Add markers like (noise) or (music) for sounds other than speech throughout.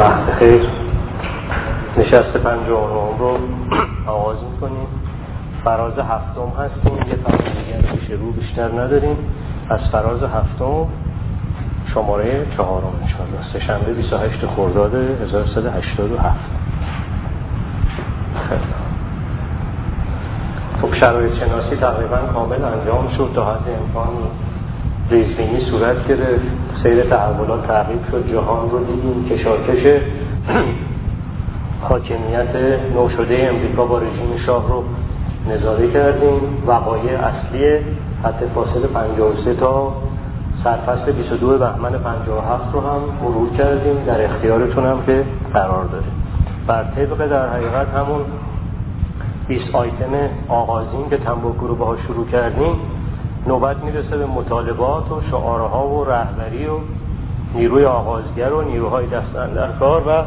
وقت خیر. نشست پنجاه رو آغاز می‌کنیم. فراز هفتم هستیم. یه فراز دیگر پیش رو بیشتر نداریم. از فراز هفتم شماره چهارم انشاءالله. سه شنبه 28 خرداد 1387 خب شرایط شناسی تقریبا کامل انجام شد تا حد امکان ریزبینی صورت گرفت. سیر تحولات تعقیب شد جهان رو دیدیم کشاکش (clears throat) حاکمیت نوشده امریکا با رژیم شاه رو نظاره کردیم. وقایع اصلی حد فاصل 53 تا سرفصل 22 بهمن 57 رو هم مرور کردیم. در اختیارتون هم که قرار داره بر طبق در حقیقت همون 20 آیتم آغازین که تنباکو رو باها شروع کردیم نوبت می‌رسه به مطالبات و شعارها و رهبری و نیروی آغازگر و نیروهای دستن در کار و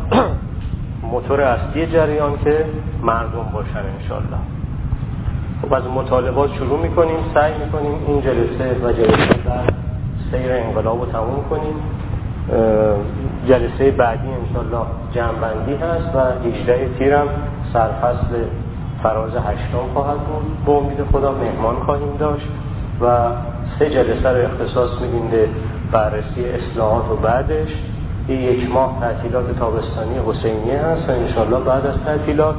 (clears throat) موتور اصلی جریان که مردم باشن انشالله. خب از مطالبات شروع می‌کنیم سعی می‌کنیم این جلسه و جلسه در سیر انقلاب رو تموم کنیم. جلسه بعدی انشالله جمعبندی هست و 18 تیرم سرفصل فراز هشتم خواهد بود. به امید خدا مهمان خواهیم داشت. و سه جلسه رو اختصاص میدیم به بررسی اصلاحات و بعدش. یه یک ماه تعطیلات تابستانی حسینیه هست و انشالله بعد از تعطیلات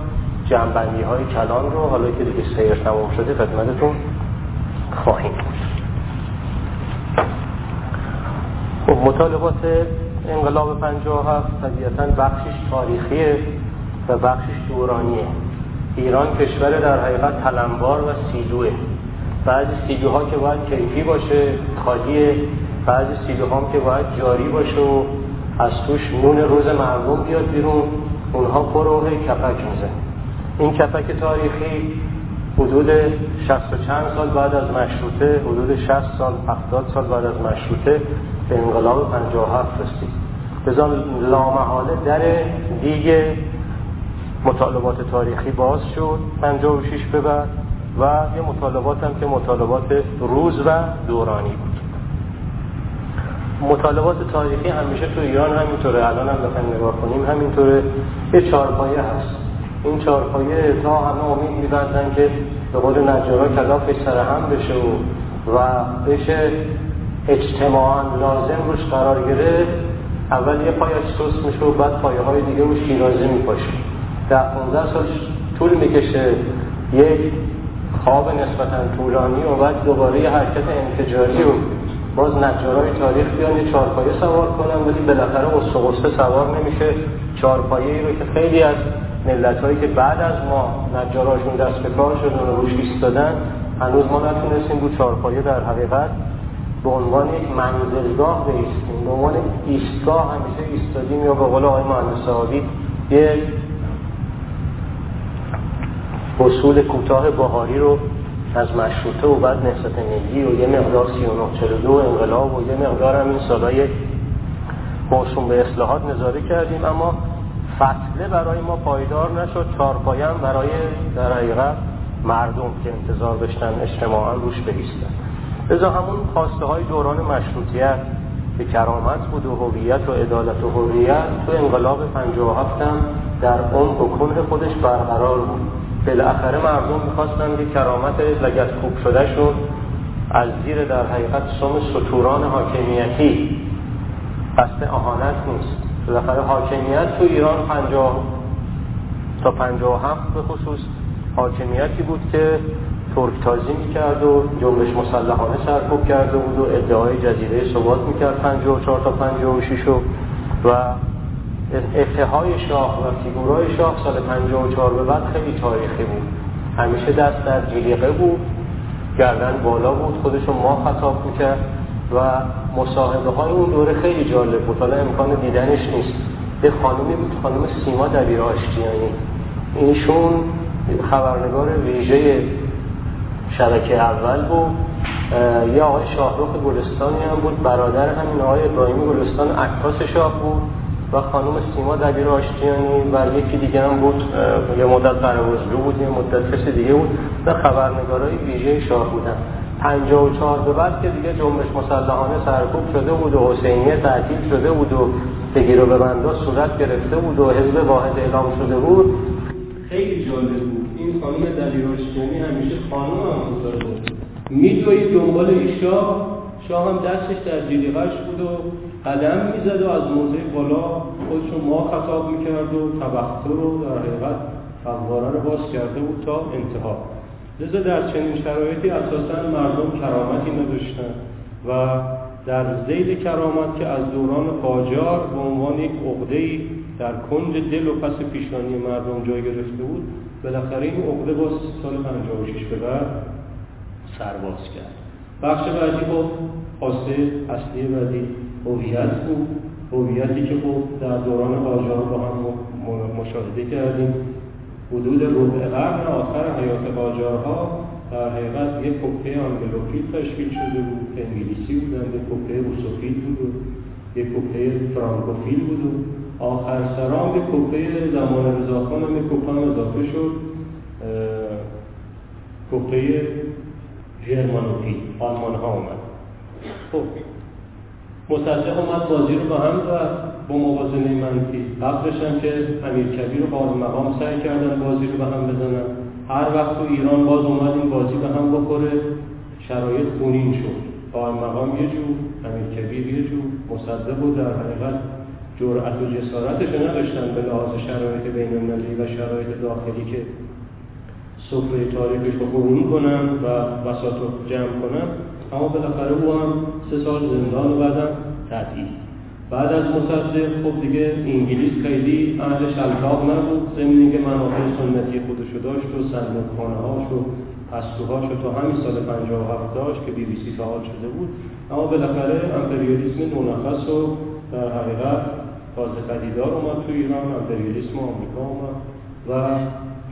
جنبندی های کلان رو حالا که دیگه سیر تموم شده خدمتتون خواهیم خب مطالبات انقلاب 57 طبیعتا بخشش تاریخیه و بخشش دورانیه. ایران کشور در حقیقت تلمبار و سیلوه. بعضی سیلوها که باید کیفی باشه خالیه بعضی سیلوها هم که باید جاری باشه و از توش نون روز مردم بیاد بیرون. اونها پروه کپک میزه. این کپک تاریخی حدود 60 چند سال بعد از مشروطه حدود 60 سال 70 سال بعد از مشروطه به انقلاب 57 رسید. بزن لامحاله در دیگه مطالبات تاریخی باز شد. 56 به بعد و یه مطالبات هم که مطالبات روز و دورانی بود. مطالبات تاریخی همیشه تو ایران همینطوره الان هم بخوایم نگاه کنیم همینطوره. یه چارپایه هست. این چارپایه تا همه امید میبندن که به قول نجارا کلافش سر هم بشه و, و بشه اجتماعا لازم روش قرار گرفت. اول یه پایش سوس میشه و بعد پایه های دیگه روش شیرازی میپاشه. ده 15 سال طول می‌کشه. یک خواب نسبتا طولانی و بعد دوباره یه حرکت انتجاری و باز نجارای تاریخ بیان یه چارپایه سوار کنن ولی بالاخره قصه سوار نمیشه. چارپایه ای رو که خیلی از ملت هایی که بعد از ما نجاراشون دست به کار شدن و روش ایستادن هنوز ما نتونستیم رو چارپایه در حقیقت به عنوان یک منزلگاه بیستیم. به عنوان ایستگاه همیشه ایستادیم یا به قول آقای مهندس یه اصول کوتاه بهاری رو از مشروطه و بعد نسبت ملی و یه مقدار 3942 انقلاب و یه مقدار هم این سالای موسوم به اصلاحات نظاره کردیم. اما فصله برای ما پایدار نشد. چارپایه هم برای در حقیقت مردم که انتظار داشتن اجتماعا روش بایستن. لذا همون خواسته های دوران مشروطیت که کرامت بود و هویت و عدالت و حریت تو انقلاب 57 هم در اون و خودش برقرار بود. بالاخره مردم می‌خواستن که کرامت لگت کوب شد از زیر در حقیقت سوم سطوران حاکمیتی. قصد اهانت نیست. بالاخره حاکمیت تو ایران پنجاه تا پنجاه هفت به خصوص حاکمیتی بود که ترک تازی می‌کرد و جنبش مسلحانه سرکوب کرده بود و ادعای جزیره ثبات می‌کرد چهار تا شیش و اتحای شاه و فیگورای شاه سال 54 به بعد خیلی تاریخی بود. همیشه دست در جلیقه بود. گردن بالا بود. خودشون ما خطاب می‌کرد و مصاحبه های اون دوره خیلی جالب بود. حالا امکان دیدنش نیست. یه خانمی بود خانم سیما دبیر آشتیانی. اینشون خبرنگار ویژه شبکه اول بود. یه آقای شاهروخ گلستانی هم بود. برادر همین آقای ابراهیمی گلستان عکاس شاه بود. و خانم سیما دبیر آشتیانی و یکی دیگه هم بود یه مدت قروزلو بود یه مدت کسی دیگه بود. و خبرنگارای ویژه شاه بودن. 54 به بعد که دیگه جنبش مسلحانه سرکوب شده بود و حسینیه تعطیل شده بود و بگیر و ببندا صورت گرفته بود و حزب واحد اعلام شده بود. خیلی جالب بود. این خانم دلیراشتیانی همیشه خانم هم بود. میدوید دنبال ایشا شاه؟ هم دستش در جلیقش بود و قدم می‌زد و از موضع بالا خودشون ما خطاب می‌کرد و تبختر رو در حقیقت فواره رو باز کرده بود تا انتها. لذا در چنین شرایطی اساسا مردم کرامتی نداشتن و در زید کرامت که از دوران قاجار به عنوان یک عقده در کنج دل و پس پیشانی مردم جای گرفته بود بالاخره این عقده با سال 56 به بعد سرباز کرد. بخش بعدی خب خواسته اصلی بعدی هویت بود. هویتی که خب در دوران قاجار با هم مشاهده کردیم. حدود ربع قرن آخر حیات قاجارها در حقیقت یک کپه آنگلوفیل تشکیل شده بود. که انگلیسی بودن یک کپه روسوفیل بود یک کپه فرانکوفیل بود آخر سرام یک کپه زمان رضاخان هم کپه اضافه شد. کپه جرمانوفیل آلمان ها اومد. خب. مصدق اومد بازی رو با هم و با موازنه منفی قبلش هم که امیر کبیر قاضی مقام سعی کردن بازی رو به هم بزنن. هر وقت تو ایران باز اومد این بازی به هم بخوره شرایط خونین شد. قاضی مقام یه جور امیر کبیر یه جور مصدق بود در حقیقت جرأت و جسارتش نداشتن به لحاظ شرایط بین و شرایط داخلی که سفره تاریخش رو قرون کنن و بساط رو جمع کنن اما بالاخره او هم سه سال زندان و بعدم تعطیل. بعد از مصدق خب دیگه انگلیس خیلی اهل شلتاق نبود. زمینی که منافع سنتی خودشو داشت و صندوق خانه هاش و پستوهاش تا همین سال 57 داشت که بی بی سی فعال شده بود. اما بالاخره امپریالیسم نونفس و در حقیقت تازه پدیدار اومد تو ایران امپریالیسم آمریکا اومد و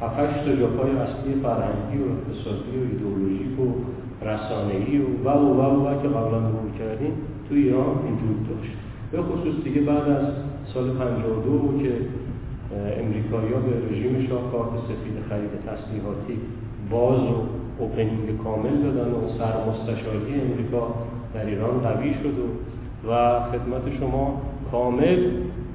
هفتش تا جاپای اصلی فرهنگی و اقتصادی و ایدئولوژیک و رسانه‌ای و و و و, و که قبلا مرور کردیم تو ایران وجود داشت. به خصوص دیگه بعد از سال 52 که امریکایی‌ها به رژیم شاه کارت سفید خرید تسلیحاتی باز و اوپنینگ کامل دادن و سرمستشاری امریکا در ایران قوی شد و, و خدمت شما کامل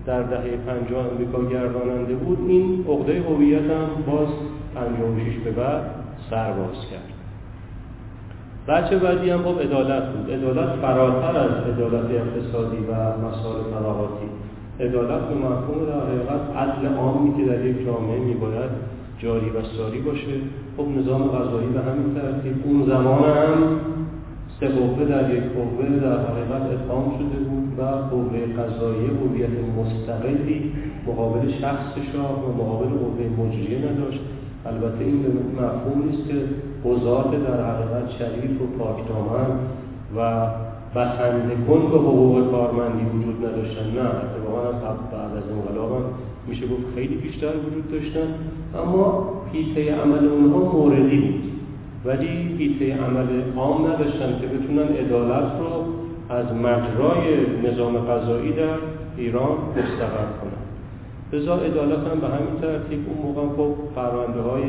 در دهه 50 امریکا گرداننده بود این عقده هویت هم باز 56 به بعد سر باز کرد. بچه بعدی هم خب عدالت بود. عدالت فراتر از عدالت اقتصادی و مسائل طبقاتی. عدالت به مفهوم در حقیقت عدل عامی که در یک جامعه میباید جاری و ساری باشه. خب نظام غذایی به همین ترتیب. اون زمان هم سه قوه در یک قوه در حقیقت اقام شده بود و قوه قضایی هویت مستقلی مقابل شخص شاه و مقابل قوه مجریه نداشت. البته این به مفهوم نیست که قضات در حقیقت شریف و پاکدامن و بسنده کن به حقوق کارمندی وجود نداشتن. نه اتفاقا از بعد از انقلاب میشه گفت خیلی بیشتر وجود داشتن. اما پیسه عمل اونها موردی بود. ولی پیسه عمل عام نداشتن که بتونن عدالت رو از مجرای نظام قضایی در ایران مستقر کنن. لذا عدالت هم به همین ترتیب اون موقع خب پرونده های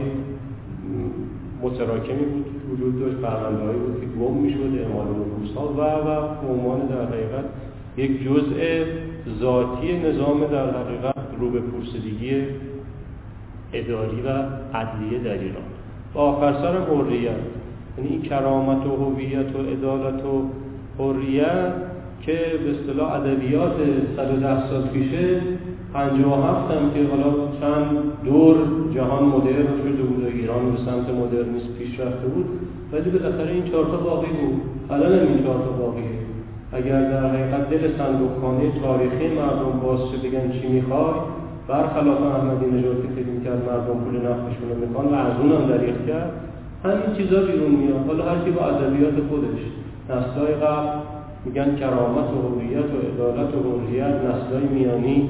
متراکمی بود وجود داشت پرونده هایی بود که گم می‌شد اعمال نفوس ها و و عنوان در حقیقت یک جزء ذاتی نظام در حقیقت رو به اداری و عدلیه در ایران. و آخر سر حریت. یعنی این کرامت و هویت و عدالت و حریت که به اصطلاح ادبیات 110 سال پیشه 57 هم که حالا چند دور جهان مدرن شده بود و ایران به سمت مدرنیسم پیش رفته بود ولی بالاخره این چهارتا باقی بود. الان این چهارتا باقیه. اگر در حقیقت دل صندوقخانه تاریخی مردم باز بگن چی می‌خوای برخلاف احمدی نژاد که فکر می‌کرد مردم پول نفعشون رو می‌خوان و از اونم دریغ کرد همین چیزا بیرون میاد. حالا هر کی با ادبیات خودش نسلای قبل میگن کرامت و هویت و عدالت و حریت نسلای میانی.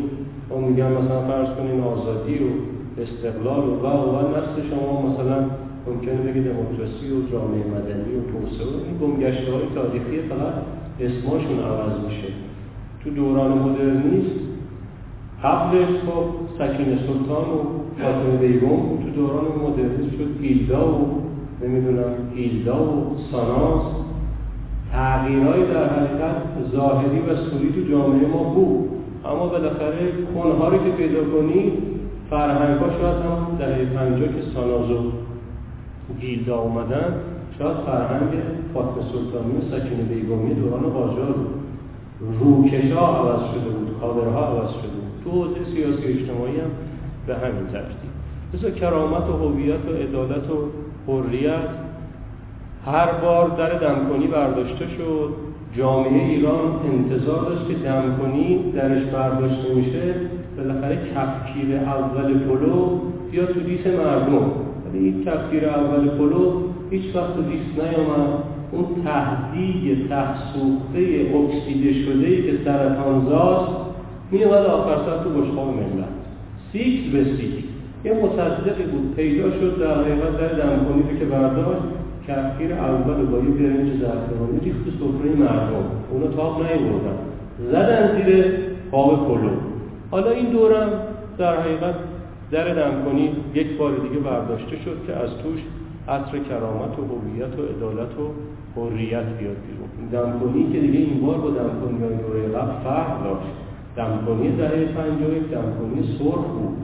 و میگن مثلا فرض کنین آزادی و استقلال و و و نسل شما مثلا ممکنه بگید دموکراسی و جامعه مدنی و توسعه و این گمگشته تاریخی فقط اسماشون عوض میشه. تو دوران مدرنیست قبلش خب سکین سلطان و فاطمه بیگم تو دوران مدرنیست شد گیلدا و نمی‌دونم گیلدا و ساناس تغییرهایی در حقیقت ظاهری و سوری تو جامعه ما بود. اما بالاخره کنها رو که پیدا کنی فرهنگ ها شاید هم دهه پنجا که ساناز و گیلدا اومدن شاید فرهنگ فاطمه سلطانی و سکینه بیگامی دوران قاجار روکشا عوض شده بود کادرها عوض شده بود. تو حوزه سیاسی اجتماعی هم به همین ترتیب. مثل کرامت و هویت و عدالت و حریت هر بار در دمکنی برداشته شد. جامعه ایران انتظار داشت که دمکنی درش برداشته میشه. بالاخره کفگیر اول پلو یا تو دیس مردم. ولی این کفگیر اول پلو هیچ وقت تو دیس نیامد. اون تهدیگ ته سوخته اکسیده شده که سرطانزاست میومد آخر تو بشقاب ملت سیکس به سیکس یه مصدقی بود. پیدا شد در حقیقت در دمکنی که برداشت کفگیر اول با یه برنج زعفرانی ریخت تو سفره مردم. اونو تاب نیوردن. زدن زیر قاب پلو. حالا این دورم در حقیقت در دمکنی یک بار دیگه برداشته شد که از توش عطر کرامت و هویت و عدالت و حریت بیاد بیرون. دمکنی که دیگه این بار با دمکنی های دوره قبل فرق داشت. دمکنی دهه پنجاه یک دمکنی سرخ بود.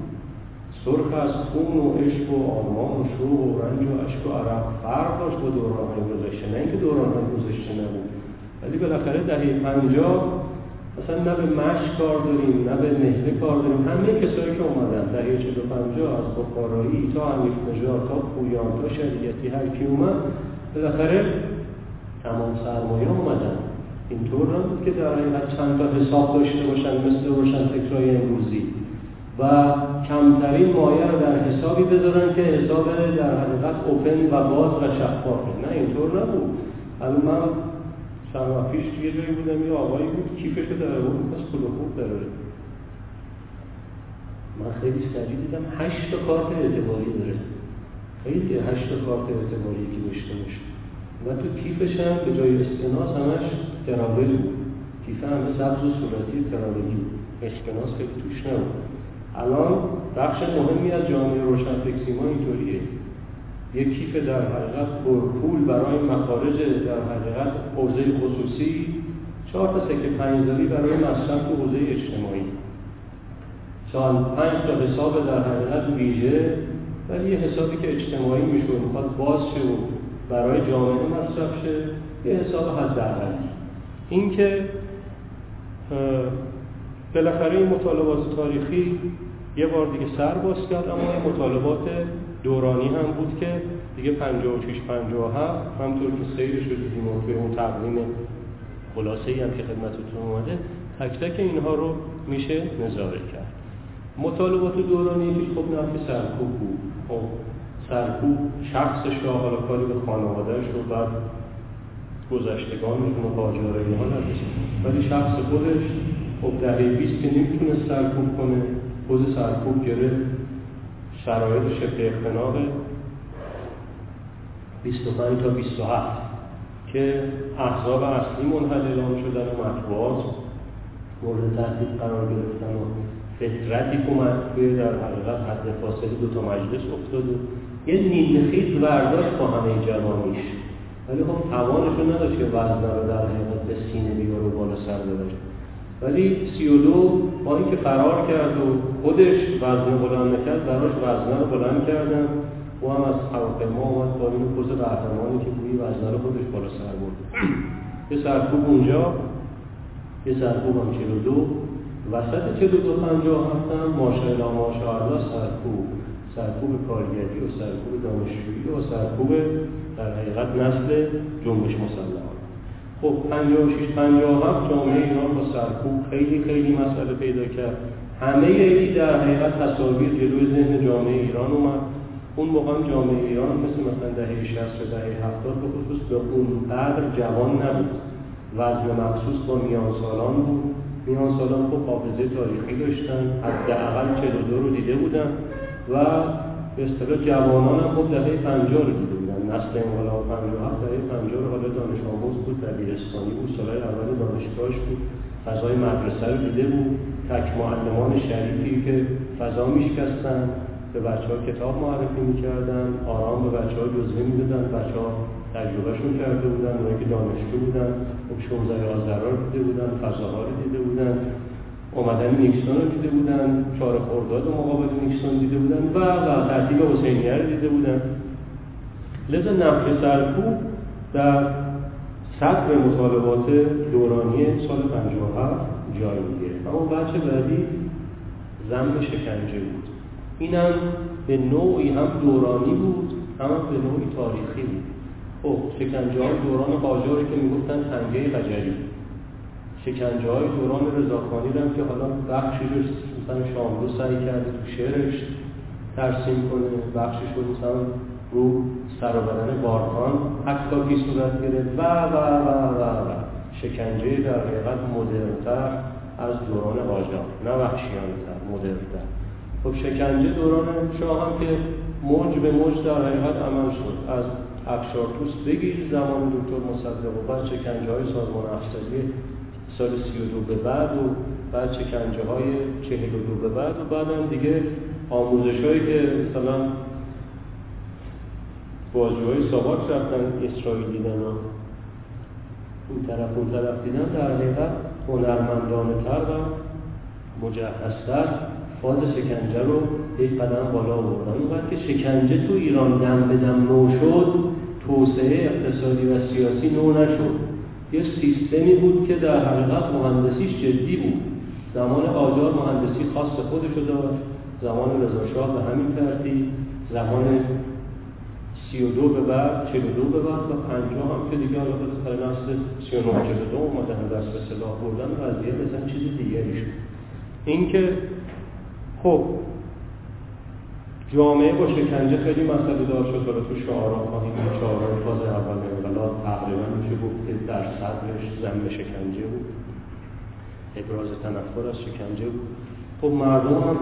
سرخ از خون و عشق و آرمان و شوق و رنج و عشق و عرق فرق داشت با دوران های گذشته. نه اینکه دوران های گذشته نبود ولی بالاخره دهه پنجاه مثلا نه به مشک کار داریم نه به نهله کار داریم. همه کسایی که اومدن دهه چهل و پنجاه از بخارایی تا امیر نژاد تا پویان تا شریعتی هر کی اومد بالاخره تمام سرمایه اومدن. اینطور نبود که در حقیقت چند تا حساب داشته باشن مثل روشن فکرهای امروزی. و کمترین مایه رو در حسابی بذارن که حساب در حقیقت اوپن و باز و شفافه. نه اینطور نبود. الان من چند وقت پیش توی جایی بودم یه آقایی بود کیفش رو در بود پس پول خوب داره. من خیلی سریع دیدم هشت کارت اعتباری داره. خیلی هشت کارت اعتباری که داشته و تو کیفش هم به جای استناس همش تراول بود. کیف همه سبز و صورتی تراولی بود اسکناس خیلی توش نبود. الان بخش مهمی از جامعه روشنفکر ما اینطوریه. یک کیف در حقیقت پول برای مخارج در حقیقت حوزه خصوصی چهار تا سکه پنجزاری برای مصرف تو حوزه اجتماعی. چهار پنج تا حساب در حقیقت ویژه ولی یه حسابی که اجتماعی میشه می‌خواد باز شه و برای جامعه مصرف شه یه حساب حداقلی این که بالاخره این مطالبات تاریخی یه بار دیگه سر باز کرد اما این مطالبات دورانی هم بود که دیگه 56 57 همطور که سیرش رو دیدیم و اون تقویم خلاصه ای هم که خدمتتون اومده تک تک اینها رو میشه نظاره کرد. مطالبات دورانی خب نفی سرکوب بود. خب سرکوب شخصش را حالا کاری به خانوادهش رو بعد گذشتگانشون و قاجاره اینها نداشت ولی شخص خودش خب دهه 20 که نمی‌تونه سرکوب کنه خود سرکوب گرفت شرایط شبه اختناق 25 تا 27 که احزاب اصلی منحل اعلام شدن و مطبوعات مورد تحقیق قرار گرفتن و فطرتی که در حقیقت حد فاصله دو تا مجلس افتاد و یه نیمه خیز برداشت با همه جوانیش. ولی خب توانش رو نداشت که وزنه رو در حقیقت به سینه بیار و بالا سر ببره. ولی سی و دو با اینکه فرار کرد و خودش وزن بلند نکرد براش وزنه رو بلند کردن. او هم از هواپیما اومد با این پوز قهرمانی که گویی وزنه رو خودش بالا سر برد. (clears throat) یه سرکوب اونجا یه سرکوب هم چلو دو. وسط چلو دو پنجاه هفتم ماشاءالله ماشاءالله سرکوب. سرکوب کارگری و سرکوب دانشجویی و سرکوب در حقیقت نسل جنبش مسلحان خب 56 57 جامعه ایران با سرکوب خیلی خیلی مسئله پیدا کرد. همه ای در حقیقت تصاویر جلوی ذهن جامعه ایران اومد. اون موقع جامعه ایران مثل مثلا دهه 60 و دهه 70 به خصوص به اون قدر جوان نبود. وضع مخصوص با میان سالان بود. میان سالان خب حافظه تاریخی داشتن حداقل 42 رو دیده بودن و به اصطلاح جوانان هم خب دهه 50 رو دیده نسل انقلاب 57 دهه 50 رو حالا دانش آموز بود دبیرستانی بود سالهای اول دانشگاهش بود فضای مدرسه رو دیده بود. تک معلمان شریفی که فضا میشکستن به بچه ها کتاب معرفی می‌کردن آرام به بچه ها جزوه می‌دادن بچه ها تجربهشون کرده بودن اونایی که دانشجو بودن خب 16 آذرا رو دیده بودن فضاها رو دیده بودن اومدن نیکسون رو دیده بودن چهار خرداد مقابل نیکسون دیده بودن و و ترتیب حسینیه رو دیده بودن. لذا نفر سرکوب در سطر مطالبات دورانی سال 57 جای می‌گیره. اما بچه بعدی زم شکنجه بود. اینم به نوعی هم دورانی بود هم به نوعی تاریخی بود. خب شکنجه های دوران قاجاری که می‌گفتن تنگه قجری. شکنجه های دوران رضاخانی هم که حالا بخشی رو مثلا شاملو سعی کرده تو شعرش ترسیم کنه بخشش رو مثلا رو سر و بدن باران حکاکی صورت گرفت و و و و و. شکنجه در حقیقت مدرنتر از دوران قاجار نه وحشیانتر مدرنتر. خب شکنجه دوران شاه هم که موج به موج در حقیقت عمل شد. از افشارتوس بگیر زمان دکتر مصدق و بعد شکنجه های سازمان افسری سال سی و دو به بعد و بعد شکنجه های چهل و دو به بعد و بعد هم دیگه آموزش هایی که مثلا بازجوهای ساواک رفتن اسرائیل دیدن و اون طرف اون طرف دیدن. در حقیقت هنرمندانه تر و مجهزتر فاز شکنجه رو یک قدم بالا بردن اون که شکنجه تو ایران دم به دم نو شد توسعه اقتصادی و سیاسی نو نشد. یه سیستمی بود که در حقیقت مهندسیش جدی بود. زمان آجار مهندسی خاص خودشو داشت. زمان رضا به همین ترتیب. زمان سی و دو به بعد چه دو به بعد و پنجاه هم که دیگه حالا سر نسل سی و نو چه دو اومدن دست به سلاح بردن قضیه بزن چیز دیگری شد. اینکه خب جامعه با شکنجه خیلی مسئله دار شد حالا تو شعارا خواهیم چهارم فاز اول انقلاب تقریبا میشه گفت که در صدرش زن شکنجه بود. ابراز تنفر از شکنجه بود. خب مردم هم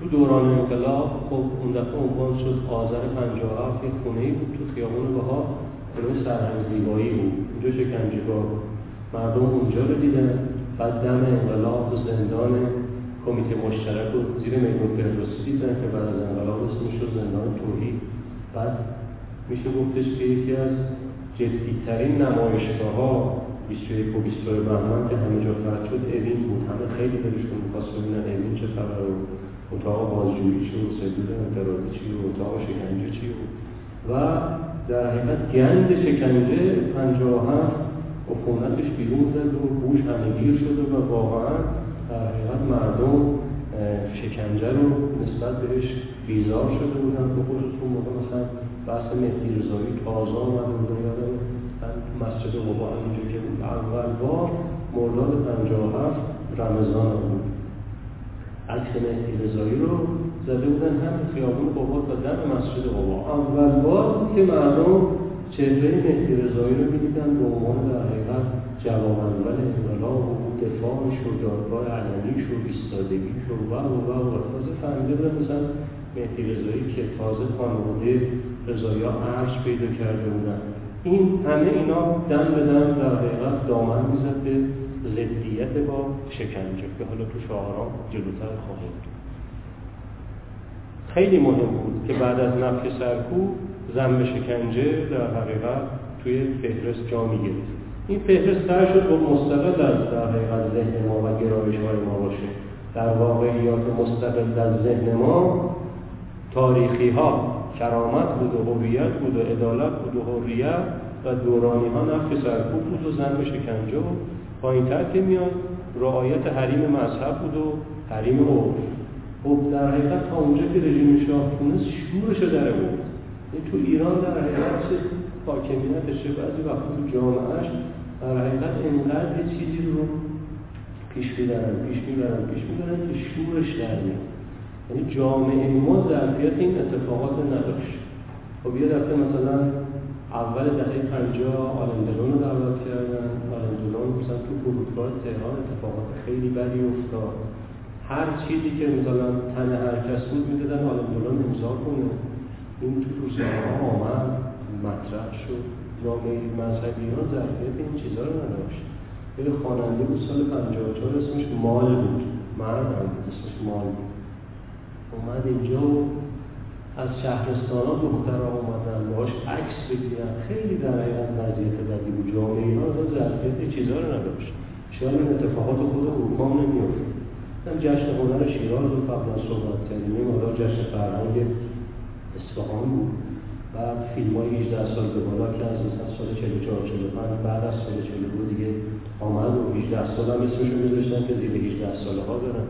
تو دوران انقلاب خب اون دفعه عنوان شد آذر 57 یه خونه ای بود تو خیابون بها خونه سرهنگ زیبایی بود. اونجا شکنجهگاه مردم اونجا رو دیدن. بعد دم انقلاب و زندان کمیته مشترک و زیر میمون فردوسی دیدن که بعد از انقلاب اسمش شد زندان توحید. بعد میشه گفتش که یکی از جدیترین نمایشگاه ها 21 و 22 بهمن که همه جا فرد شد اوین بود. همه خیلی دلشون می‌خواست ببینن اوین چه خبر و اتاق بازجویی چی و سدود انفرادی چی و اتاق شکنجه چی و در حقیقت گند شکنجه 57 عفونتش بیرون زد و بوش همهگیر شده و واقعا در حقیقت مردم شکنجه رو نسبت بهش بیزار شده بودن. به خصوص اون موقع مثلا بحث مهدی رضایی تازه آمده بودن یادم مسجد قبا اینجا که بود. اول بار مرداد 57 رمضان بود. عکس مهدی رضایی رو زده بودن هم خیابون قبا تا دم مسجد قبا. اول بار که مردم چهره مهدی رضایی رو می‌دیدن به عنوان در حقیقت جواب انقلاب و دفاعش و دادگاه علنیش و ایستادگیش و و و و و. تازه فهمیده بودن مثلا مهدی رضایی که تازه خانواده رضایی ها عرش پیدا کرده بودن. این همه اینا دم به دم در حقیقت دامن می‌زد به ضدیت با شکنجه که حالا تو شعاران جلوتر خواهیم خیلی مهم بود که بعد از نفی سرکوب زن شکنجه در حقیقت توی فهرست جا می‌گرفت. این فهرست سر شد با مستقل از در حقیقت ذهن ما و گرایش های ما باشه. در واقعیات مستقل از ذهن ما تاریخی ها کرامت بود و هویت بود و عدالت بود و حریت و دورانی ها نفی سرکوب بود و زن شکنجه و پایین که میاد رعایت حریم مذهب بود و حریم عرف. خب در حقیقت تا اونجا که رژیم شاه تونست شورش داره بود تو ایران در حقیقت چه حاکمیتش بعضی وقتی تو جامعهش در حقیقت انقدر یه چیزی رو پیش می‌برن پیش می‌برن پیش می‌برن که شورش در میاد. یعنی جامعه ما ظرفیت این اتفاقات نداشت. خب یه دفعه مثلا اول دهه پنجاه آلندلون رو دعوت کردن. آلندلون مثلا تو فرودگاه تهران اتفاقات خیلی بدی افتاد. هر چیزی که مثلا تن هر کس بود می‌دادن آلندلون امضا کنه. این تو روزنامه آمد مطرح شد. جامعه مذهبی ها ظرفیت این چیزها رو نداشت. یه خواننده بود سال 54 اسمش مال بود. مرد هم اسمش مال بود. اومد اینجا و از شهرستان ها دخترها اومدن باش عکس بگیرن. خیلی در حقیقت وضعیت بدی بود. جامعه اینا ظرفیت چیزها رو نداشت. شاید این اتفاقات خود اروپا نمیافت. مثلا جشن هنر شیراز رو قبلا صحبت کردیم. حالا جشن فرهنگ اصفهان بود. بعد فیلم های 18 سال به بالا که از مثلا سال 44 45 بعد از سال 42 دیگه آمد و 18 سال هم اسمشون میذاشتن که زیر 18 ساله ها دارن.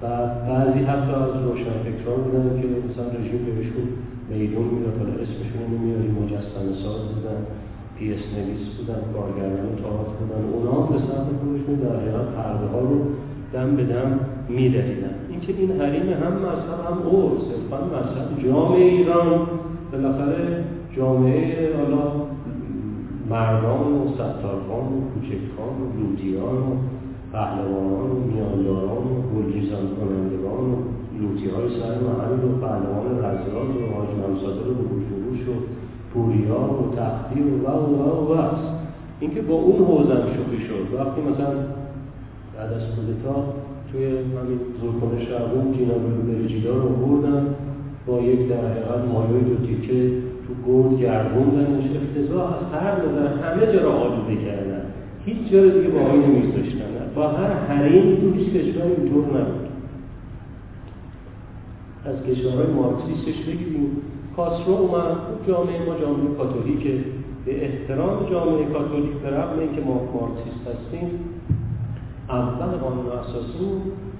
بعد بعضی حتی از روشن فکران بودن که مثلا رژیم بهشون میدون می‌داد حالا اسمشون رو نمیاری مجسمه ساز بودن پیس نویس بودن کارگردان تئاتر بودن اونا هم به سمت خودشون در حقیقت پرده ها رو دم به دم میدهیدن. اینکه این حریم هم مذهب هم اور صرفا مذهب جامعه ایران بالاخره جامعه حالا مردان و ستارخان و کوچکخان و لوتیان و پهلوانان و میانداران و گلجیزان کنندگان و لوتی های سر محل و پهلوان رزراز و حاج و و پوریا و تختی و و و و و. اینکه با اون حوزم شوخی شد. وقتی مثلا بعد از کودتا توی همین زورخونه شعبون جینا بلوبرجیدا رو بردن با یک در حقیقت مایوی دو تیکه تو گرد گردوندنش افتضاح از هر نظر همه جا را آلوده کردن. هیچ جا دیگه با آینه نمیذاشتن با هر حریم تو هیچ کشور اینطور نبود. از کشورهای مارکسیستش بگیریم کاسرو اومد جامعه ما جامعه کاتولیکه. به احترام جامعه کاتولیک به رغم اینکه ما مارکسیست هستیم اول قانون اساسی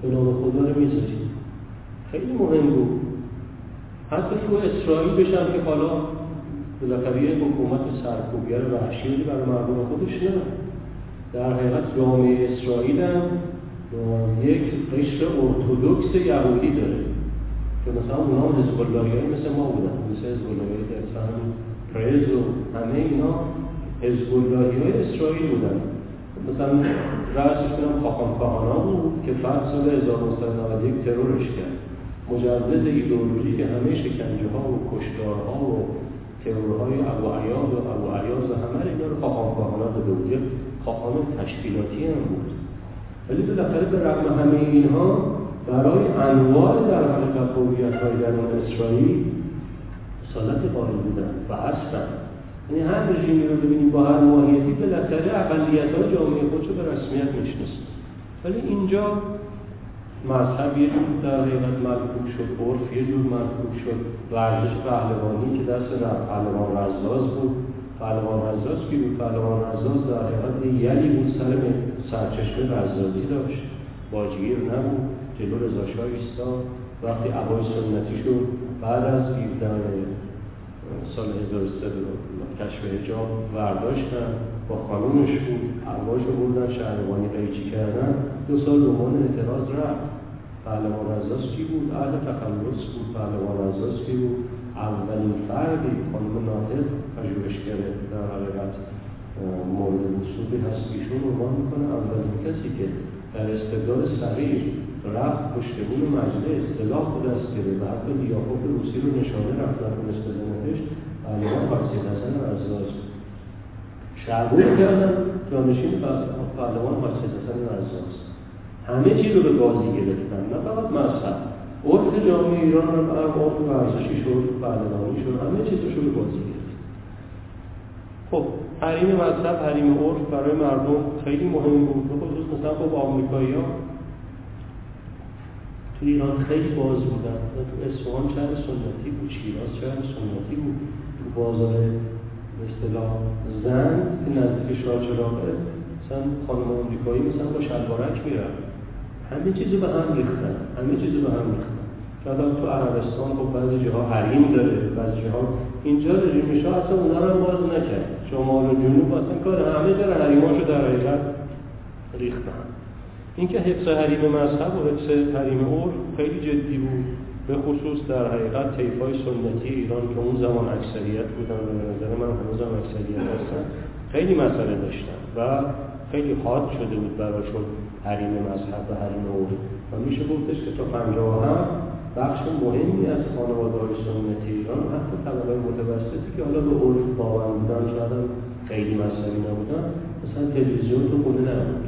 به نام خدا رو می‌ذاریم. خیلی مهم بود. حتی تو اسرائیل بشم که حالا بالاخره یه حکومت سرکوبگر وحشی برای مردم خودش نه در حقیقت جامعه اسرائیل هم یک قشر ارتودکس یهودی داره که مثلا اونا هم های مثل ما بودن. مثل حزباللهی در پرز و همه اینا حزباللهی های اسرائیل بودن. مثلا رأسش کنم خاقان کهانا بود که فرد سال 1991 ترورش کرد. مجوز ایدئولوژی که همه شکنجه ها و کشتارها و ترورهای ابو عیاض و ابو عیاض و همه اینا رو خاقان کهانا داده بود. خاقان تشکیلاتی هم بود. ولی بالاخره به رغم همه اینها برای انواع در حقیقت هویت های درون اسرائیل اصالت قائل بودن و هستن. یعنی هر رژیمی رو ببینیم با هر ماهیتی بالاخره اقلیت های جامعه خودشو به رسمیت می‌شناسن. ولی اینجا مذهب یه جور در حقیقت مرکوب شد عرف یه جور مرکوب شد. ورزش پهلوانی که دست پهلوان رزاز بود. پهلوان رزاز کی بود پهلوان رزاز در حقیقت یلی بود سر سرچشمه رزازی داشت. باجگیر نبود جلو رضا شاه ایستاد. وقتی عبای سنتی شد بعد از 17 سال 1300 کشف حجاب برداشتن با خانومش بود. عباش رو بردن شهروانی قیچی کردن. دو سال دنبال اعتراض رفت. پهلوان رزاز کی بود؟ اهل تخلص بود. پهلوان رزاز کی بود؟ اولین فردی خانم ناطق پژوهشگر در حقیقت مورد وصولی هست. ایشون عنوان می‌کنه اولین کسی که در استدلال صغیر رفت پشت بون مجله اصطلاح خود از گرفت و حتی لیاقوف روسی رو نشانه رفت نتونست بزنتش پهلوان فارسی حسن رزاز شعبون کردن. جانشین پهلوان فارسی حسن رزاز همه چیز رو به بازی گرفتن. نه فقط مذهب. عرف جامعه ایران هم عرف ورزشی شد پهلوانی شد همه چیزش رو بازی گرفت خب حریم مذهب حریم عرف برای مردم خیلی مهم بود. خصوص مثلا خب آمریکایی ها تو ایران خیلی باز بودن. تو اصفهان شهر سنتی بود شیراز شهر سنتی بود. تو بازار اصطلاح زن که نزدیک شاه چراغه مثلا خانم آمریکایی مثلا با شلوارک می‌رفت. همه چیزو به هم ریختن همه چیزو به هم ریختن. حالا تو عربستان خب بعضی جاها حریم داره بعضی جاها اینجا رژیم شاه اصلا اونا رو باز نکرد. شمال و جنوب اصلا کار همه جا حریماشو در حقیقت ریختن. اینکه حفظ حریم مذهب و حفظ حریم اور خیلی جدی بود به خصوص در حقیقت های سنتی ایران که اون زمان اکثریت بودن و به نظر من هنوزم اکثریت هستن خیلی مسئله داشتن و خیلی حاد شده بود براشون حریم مذهب و حریم عرف. و میشه گفتش که تا پنجاه هم بخش مهمی از خانواده های سنتی ایران حتی طبقه متوسطی که حالا به عرف باور بودن شاید خیلی مذهبی نبودن مثلا تلویزیون تو خونه نبود.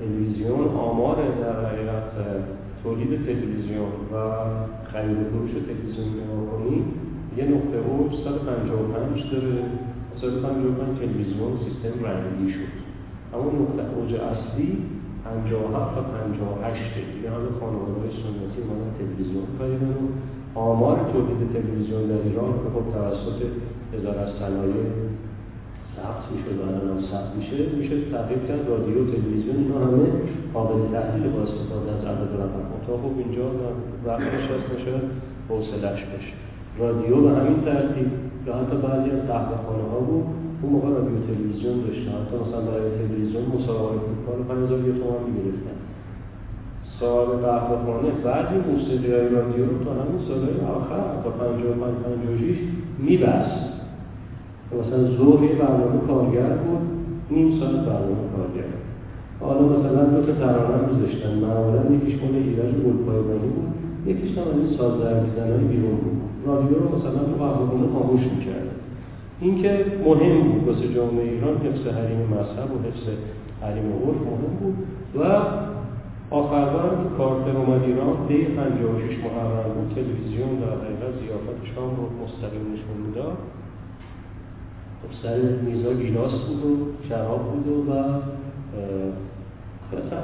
تلویزیون آمار در حقیقت تولید تلویزیون و خرید فروش تلویزیون کنی یه نقطه اوج 155 داره 155 تلویزیون سیستم رنگی شد. اما نقطه اوج اصلی 57 تا 58 دیگه همه خانواده سنتی مانند تلویزیون خریدن و آمار تولید تلویزیون در ایران که خب توسط وزارت صنایع ثبت میشه و الان ثبت میشه میشه تحقیق کرد. رادیو تلویزیون اینا همه قابل تحلیل با استفاده از عدد رقم تا خب اینجا وقتش هست میشه حوصلش بشه. رادیو به همین ترتیب یا حتی بعضی از قهوه خانه ها بود اون موقع رادیو تلویزیون داشتن. حتی مثلا برای تلویزیون مسابقه فوتبال 5000 یه تومن می‌گرفتن. صاحب قهوه خانه بعضی موسیقی های رادیو رو تا همین سالهای آخر تا 55 56 میبست. مثلا ظهر یه برنامه کارگر بود نیم ساعت برنامه کارگر. حالا مثلا دو تا ترانه میذاشتن معمولا یکیش مال ایرج گلپایگانی بود یکیش هم از این ساز های بیرون بود. رادیو رو مثلا تو قهوه‌خونه خاموش می‌کرد. این که مهم بود واسه جامعه ایران حفظ حریم مذهب و حفظ حریم عرف مهم بود. و آخران که کارتر اومد ایران دی 56 محرم بود. تلویزیون در حقیقت زیافت شام رو مستقیم نشون می‌داد. خب سر میزا گیلاس بود و شراب بود و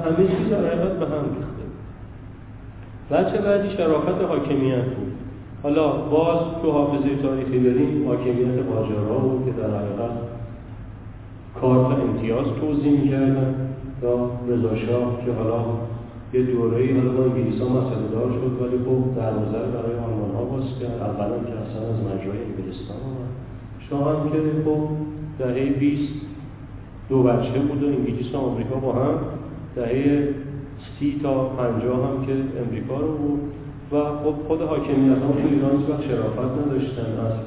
همه چیز در حقیقت به هم ریخته بچه بعدی شرافت حاکمیت بود. حالا باز تو حافظه تاریخی بریم حاکمیت قاجارها بود که در حقیقت کارت امتیاز توضیح می‌کردن. یا رضا شاه که حالا یه دوره حالا با انگلیس ها مسئله دار شد ولی خب دروازه برای آلمان ها باز کرد. اولا که اصلا از مجرای انگلستان آمد. شاه هم که خب دهه 20 دو بچه بود و انگلیس و آمریکا با هم دهه سی تا پنجاه هم که امریکا رو بود. و خب خود حاکمیت ها تو ایران وقت شرافت نداشتن. از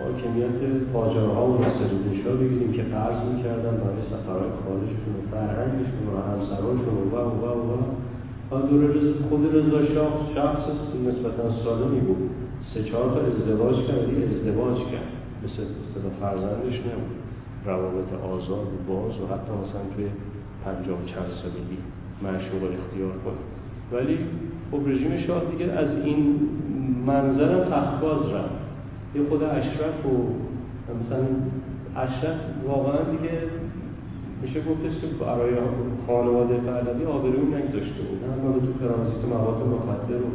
حاکمیت قاجارها و ناصرالدینشاه بگیریم که قرض می‌کردن برای سفرهای خارجشون و فرهنگشون و همسرانشون و و و و و. خود رضا شاه شخص نسبتا سالمی بود. سه چهار تا ازدواج کرد. ازدواج کرد. مثل مثل فرزندش نبود. روابط آزاد و باز و حتی مثلا توی پنجاه چند سالگی معشوق اختیار کنه. ولی خب رژیم شاه دیگه از این منظرم تخباز رفت. یه خود اشرف و مثلا اشرف واقعا دیگه میشه گفتش که برای خانواده پهلوی آبروی نگذاشته بود. اما تو ترانزیت مواد مخدر و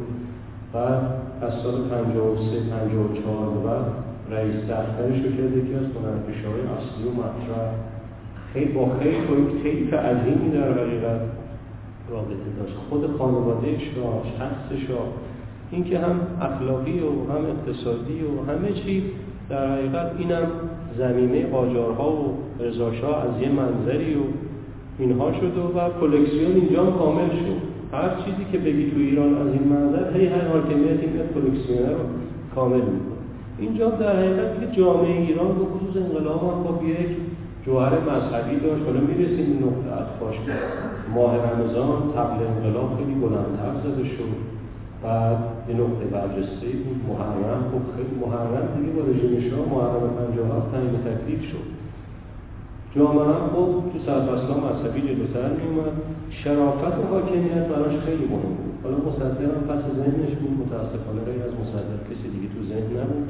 بعد از سال 53 54 و بعد رئیس دفترش رو کرد یکی از هنرپیشه های اصلی و مطرح. خیلی با خیلی خیلی عظیمی در حقیقت. رابطه داشت. خود خانواده شاه شخص شاه. اینکه هم اخلاقی و هم اقتصادی و همه چی در حقیقت اینم زمینه قاجارها و رضاشاه از یه منظری و اینها شد و, کلکسیون اینجا کامل شد. هر چیزی که بگی تو ایران از این منظر هی هر حاکمیت این کلکسیونه رو کامل می‌کنه. اینجا در حقیقت که جامعه ایران به خصوص انقلاب هم خب یک جوهر مذهبی داشت. حالا می‌رسیم این نقطه اطفاش ماه رمضان تبل انقلاب خیلی بلندتر زده شد. بعد یه نقطه برجسته بود محرم. خب خیلی محرم دیگه با رژیم شاه محرم 57 تعیین تکلیف شد. جامعه هم خب تو سرفصلا مذهبی جلوتر میومد شرافت و حاکمیت براش خیلی مهم بود. حالا مصدق هم پس ذهنش بود. متاسفانه غیر از مصدق کسی دیگه تو ذهن نبود.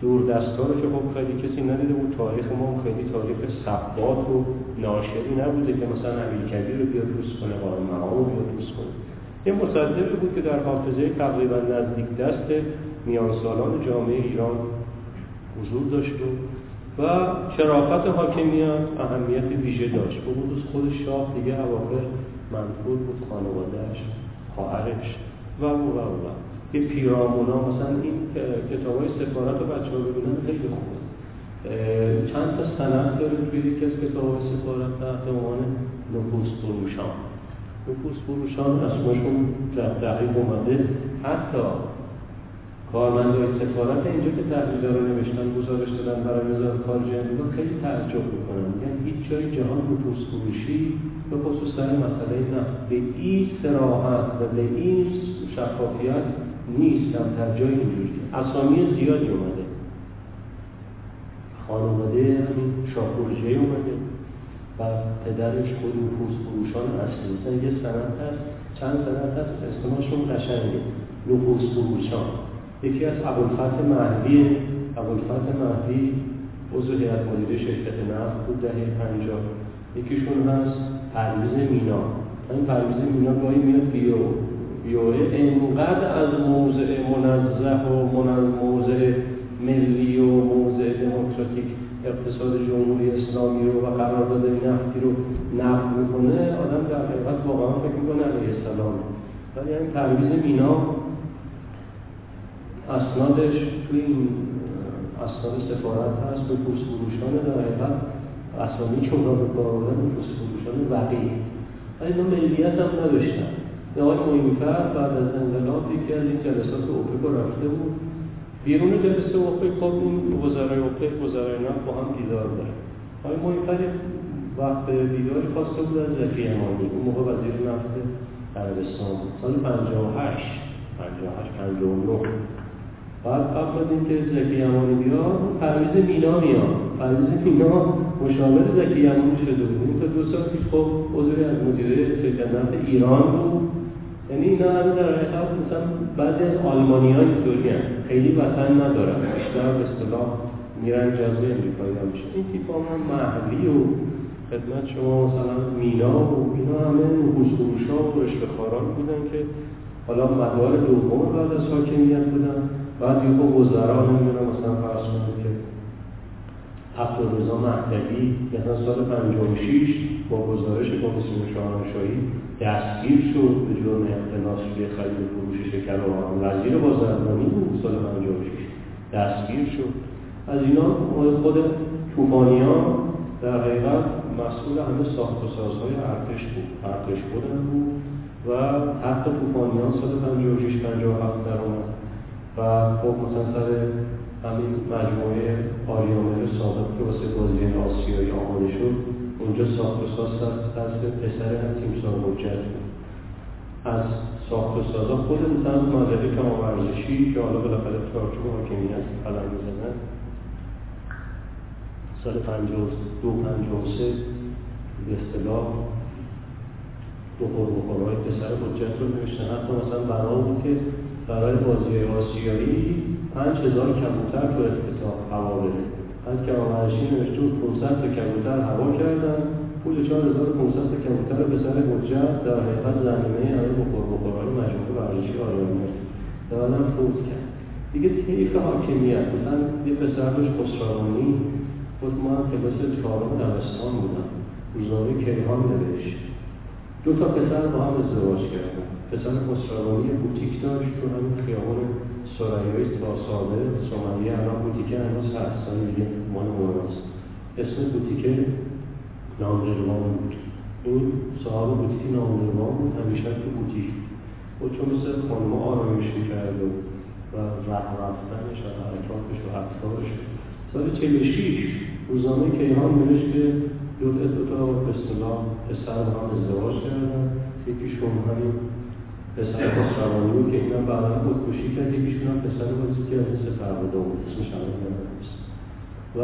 دور رو که خب خیلی کسی ندیده بود. تاریخ ما خیلی تاریخ ثبات و ناشری نبوده که مثلا امیر کبیر رو بیاد روز کنه قائم مقام رو بیاد روز کنه. یه مصدقی بود که در حافظه تقریبا نزدیک دست میان سالان جامعه ایران حضور داشت و شرافت حاکمیت اهمیت ویژه داشت. به خصوص خود شاه دیگه اواخر منفور بود خانوادهش خواهرش و و و و. یه پیرامونا مثلا این کتاب های سفارت رو بچه ها ببینن خیلی خوبه. چند تا سند داره توی یکی از کتاب های سفارت تحت عنوان نفوس فروشان. نفوس فروشان اسمشون دقیق اومده. حتی کارمندای سفارت اینجا که تحلیل رو نوشتن گزارش دادن برای وزارت خارجه امریکا خیلی تعجب می‌کنن. میگن هیچ جای جهان نفوس فروشی به خصوص سر مسئله نفت. به این سراحت و به این شفافیت نیست کمتر جایی اینجوری اسامی زیادی اومده. خانواده شاپورجه اومده. و پدرش خود نفوس فروشان اصلی. مثلا یه سند هست چند سند هست اسمشون قشنگه. نفوس فروشان. یکی از ابوالفتح مهدی ابوالفتح مهدی عضو هیئت مدیره شرکت نفت بود دهه پنجاه. یکیشون هست پرویز مینا. این پرویز مینا گاهی میاد بیو بیوه انقدر از موضع منزه و موضع ملی و موضع دموکراتیک اقتصاد جمهوری اسلامی رو و قرارداد نفتی رو نقد می‌کنه آدم در حقیقت واقعا فکر می‌کنه علیه السلام. ولی این پرویز مینا اسنادش توی این اسناد سفارت هست به پوست فروشان در حقیقت اسامی که اونا به کار آوردن پوست فروشان وقیه ولی اینا ملیت هم نداشتن. آقای موینفر بعد از انقلاب یکی از این جلسات اوپک رفته بود بیرون جلسه اوپک خب این وزرای اوپک وزرای نفت با هم دیدار داره آقای موینفر وقت دیداری خواسته بود از زکی امانی اون موقع وزیر نفت عربستان بود. سال 58 58 59 بعد قبل از اینکه زکی امانی بیاد پرویز مینا میاد. پرویز مینا مشاور زکی امانی شده بود. تا دو سال پیش خب عضوی از مدیره شرکت ایران بود. یعنی اینا همه در حقیقت مثلا بعضی از آلمانی ها اینطوری خیلی وطن ندارن. بیشتر به اصطلاح میرن جزو امریکایی ها میشه این تیپ هم محلی و خدمت شما مثلا مینا و اینا همه ها و رشوهخواران بودن که حالا مدار دوم بعد از حاکمیت بودن. بعد یه وزرا نمی‌دونم مثلا فرض کنید عبدالرضا مهدوی مثلا سال 56 با گزارش کمیسیون شاهنشاهی دستگیر شد به جرم اختلاس روی خرید فروش شکر و وزیر بازرگانی بود سال 56 دستگیر شد. از اینا خود توفانیان در حقیقت مسئول همه ساخت و سازهای ارتش بود. ارتش بودن بود و حتی توفانیان سال 56 57 در اومد و خب مثلا سر همین مجموعه آریامر سابق که واسه بازی آسیایی آماده شد اونجا ساخت و ساز دست پسر تیمسار مجد از ساخت و سازا خود مثلا مدرک ورزشی که حالا بالاخره چارچوب حاکمیت قلم می‌زنن. سال 52 53 به اصطلاح بخور بخورهای پسر حجت رو نوشتن حتی مثلا برای بود که برای بازی آسیایی پنج هزار کبوتر تو افتتاح هوا بده از که آمرشی نوشته بود 500 تا کبوتر هوا کردن. پول 4500 تا کبوتر به سر حجت در حقیقت زمینه همه بخور بخورهای مجموعه ورزشی آریامه دادن فوت کرد. دیگه طیف حاکمیت مثلا یه پسر داشت خسروانی. خود ما هم کلاس چهارم دبستان بودم. روزنامه کیهان نوشت. دو تا پسر با هم ازدواج کردن. پسر خسروانی بوتیک داشت. تو همین خیابان سرایای تاسابه سومریه الان بوتیکه هنوز هست. سال دیگه مال موناست اسم بوتیکه نامرلوان بود. این صاحب بوتیک نامرلوان بود. همیشه تو بوتیک. و چون مثل خانم آرامش می‌کرد و رفت رفتنش و حرکاتش و افکارش سال 46 روزنامه کیهان نوشت که دو تا به اصطلاح پسر هم ازدواج کردن. یکیشون همین پسر خسروانی بود که اینا بعدا خودکشی کرد یکیشون هم پسر بازی که از سفربدا بود اسمش الان نیست. و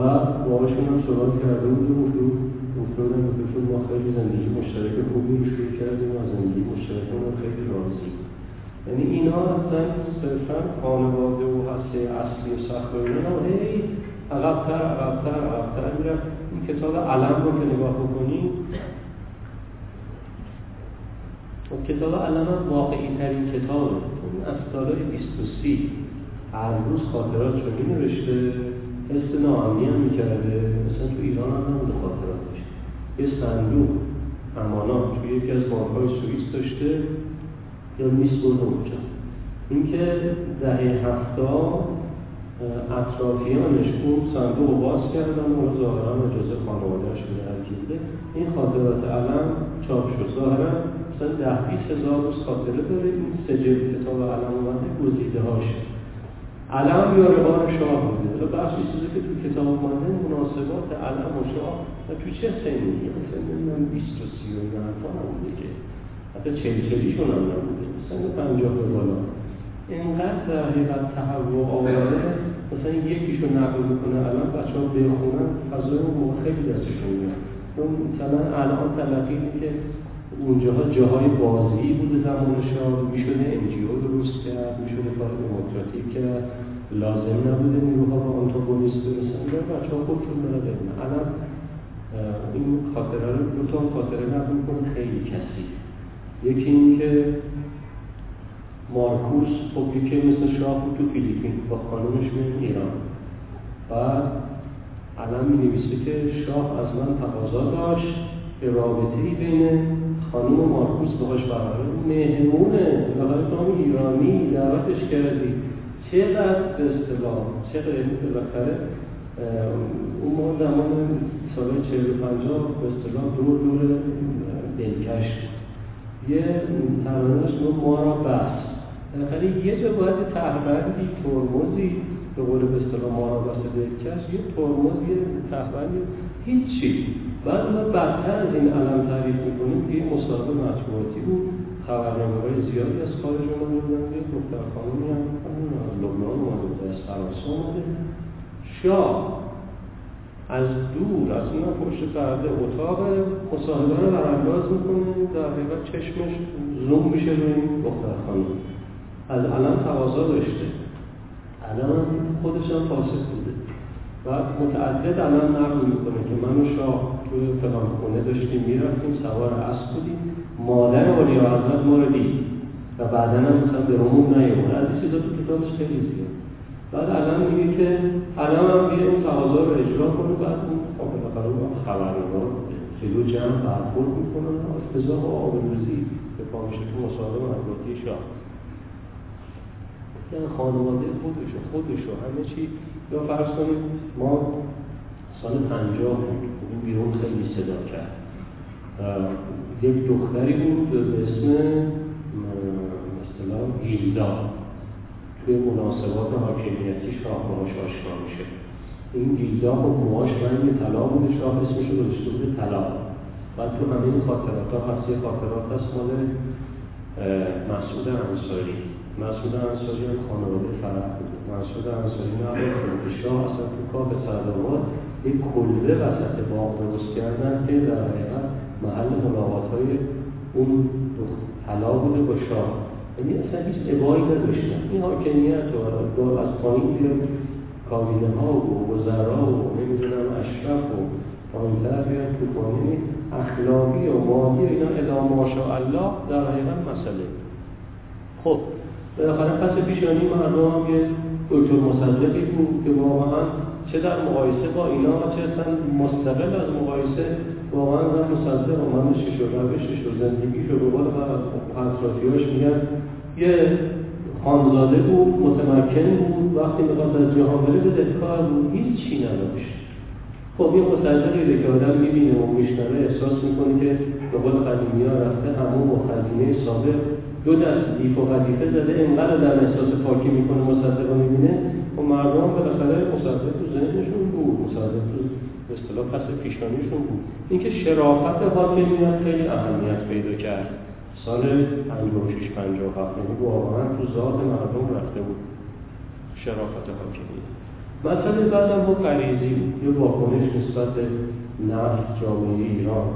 باباشون هم سوال کرده بود و گفت افتادن گفتشون ما خیلی زندگی مشترک خوبی رو شروع کردیم و زندگی مشترکمون خیلی راضی. یعنی اینا اصلا صرفا خانواده و هسته اصلی و سخت و اینا هی عقبتر عقبتر عقبتر می‌رفت. این کتاب علم رو که نگاه بکنید خب کتاب علم هم واقعی ترین کتاب از سالهای 23 هر روز خاطرات رو می نوشته حس ناامنی هم می‌کرده. مثلا تو ایران هم نبوده خاطراتش یه صندوق امانات توی یکی از بانکهای سوئیس داشته. یا میس برده اونجا. اینکه دهه هفتاد اطرافیانش اون صندوق رو باز کردن و ظاهرا اجازه خانوادهش بوده هر بوده این خاطرات علم چاپ شد. ظاهرا مثلا ده بیست هزار روز خاطره داره این جلد کتاب علم اومده گزیده هاش. علم یارغان شاه بوده. حالا بخشی چیزی که تو کتاب اومده مناسبات علم و شاه. و تو چه سنی مثلا نمی‌دونم بیست و سی و این حرفا نبوده که حتی چل چلیشون هم نبوده. مثلا پنجاه به بالا. اینقدر در حقیقت تحول آورده مثلا یکیشو نقل می‌کنه الان بچه ها بخونن فضای اون موقع خیلی دستشون میاد. اون مثلا الان تلقی که اونجاها جاهای بازی بوده زمان شاه می‌شده انجیو درست کرد می‌شده کار دموکراتیک کرد. لازم نبوده نیروها با آنتاگونیست برسن. اینجا بچه ها خودشون داره الان این خاطره رو دو تا خاطره نقل می‌کنه خیلی کسی. یکی این که مارکوس خب یکی مثل شاه بود تو فیلیپین با خانومش میاد ایران. بعد الان می نویسه که شاه از من تقاضا داشت به رابطه بین خانوم مارکوس باهاش برقرار مهمونه. بالاخره تو ایرانی دعوتش کردی. چقدر به اصطلاح چقدر بالاخره اون موقع زمان سال 45 به اصطلاح دور دور دلکش یه ترانش ما را بس. بالاخره یه جا باید تهبندی ترمزی به قول به اصطلاح ما را بس دلکش یه ترمز یه تهبندی هیچی. بعد ما بدتر از این علم تعریف می‌کنیم که یه مصاحبه مطبوعاتی بود. خبرنامه های زیادی از خارج اومده یه دختر خانمی هم از لبنان اومده از فرانسه اومده شاه از دور از اون پشت پرده اتاق مصاحبه رو برانداز می‌کنه. در حقیقت چشمش زوم میشه روی این دختر خانم. از علم تقاضا داشته. علم خودش هم فاسد بوده. و متعدد علم نقل می‌کنه که من و شاه توی فلان خونه داشتیم می‌رفتیم سوار اسب بودیم. مادر اولیا حضرت ما رو دید و بعدا هم مثلا به رومون نیومد از این چیزا تو کتابش خیلی زیاد. بعد الان میگه که الان هم بیه اون تقاضا رو اجرا کنه بعد اون خب بالاخره اون خبرنگار جلو جمع برخورد می‌کنن افتضاح و آبروزی به پامشه تو مصاحبه مطبوعاتی شاه. یعنی خانواده خودشو خودشو همه چی. یا فرض کنید ما سال پنجاه این بیرون خیلی صدا کرد. یک دختری بود به اسم مثلا گیلدا توی مناسبات حاکمیتی شاه باهاش آشنا میشه. این گیلدا و موهاش رنگ طلا بوده شاه اسمش رو گذاشته بوده طلا. بعد تو همین خاطرات ها هست یه خاطرات هست مال مسعود انصاری. مسعود انصاری خانواده فرق بوده مسعود انصاری نقل که شاه اصلا تو کاخ سرداباد یک کلبه وسط باغ درست کردن که در حقیقت محل ملاقات های اون طلا بوده با شاه. یعنی اصلا هیچ عبایی نداشتن. این حاکمیت و از پایین بیاد کابینه ها و وزرا و نمی‌دونم اشرف و پایینتر بیاد تو پایین اخلاقی و مالی اینا الا ماشاءالله در حقیقت مسئله. خب بالاخره پس پیشانی مردم هم یه دکتر مصدقی بود که واقعا چه در مقایسه با اینا چه اصلا مستقل از مقایسه واقعا من مصدق و من شش و روشش و زندگیش و به قول اطرافیاش میگن. یه خانزاده بود متمکن بود وقتی می‌خواست از جهان بره به دلکار بود هیچ چی نداشت. خب یه مصدقی که آدم می‌بینه و میشنوه احساس می‌کنه که به قول قدیمی ها رفته همون و خزینه سابق دو دست دیف و خلیفه زده انقدر در احساس پاکی می‌کنه مصدق می‌بینه. و مردم بالاخره مصدق تو ذهنشون بود مصدق تو اصطلاح پس پیشانیشون بود. اینکه شرافت حاکمیت خیلی اهمیت پیدا کرد. سال 56 57 یعنی واقعا تو ذات مردم رفته بود. شرافت حاکمیت. مسئله بعدم با غریزی بود. یه واکنش نسبت نفت جامعه ایران.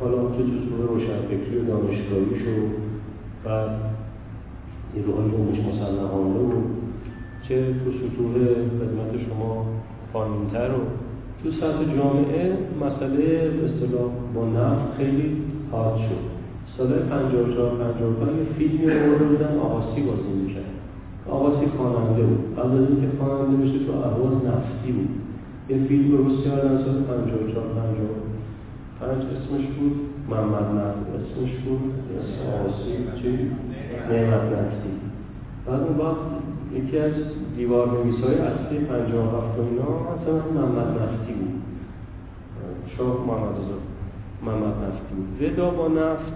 حالا چه صور روشنفکری و دانشگاهیش و بعد نیروهای جنبش مسلحانه و چه تو سطوح خدمت شما پایینتر و تو سطح جامعه مسئله اصطلاح با نفت خیلی حاد شد. سال 54 55 یه فیلمی رو بودن آقاسی بازی می‌کرد. آقاسی خواننده بود. قبل از اینکه خواننده بشه تو اهواز نفتی بود. یه فیلم درست کردن سال 54 55 اسمش بود محمد نفت. اسمش بود آقاسی چی؟ نعمت نفتی. بعد اون وقت یکی از دیوار نویس های اصلی 57 اینا مثلا محمد نفتی بود. شاه محمد محمد نفتی بود. ودا با نفت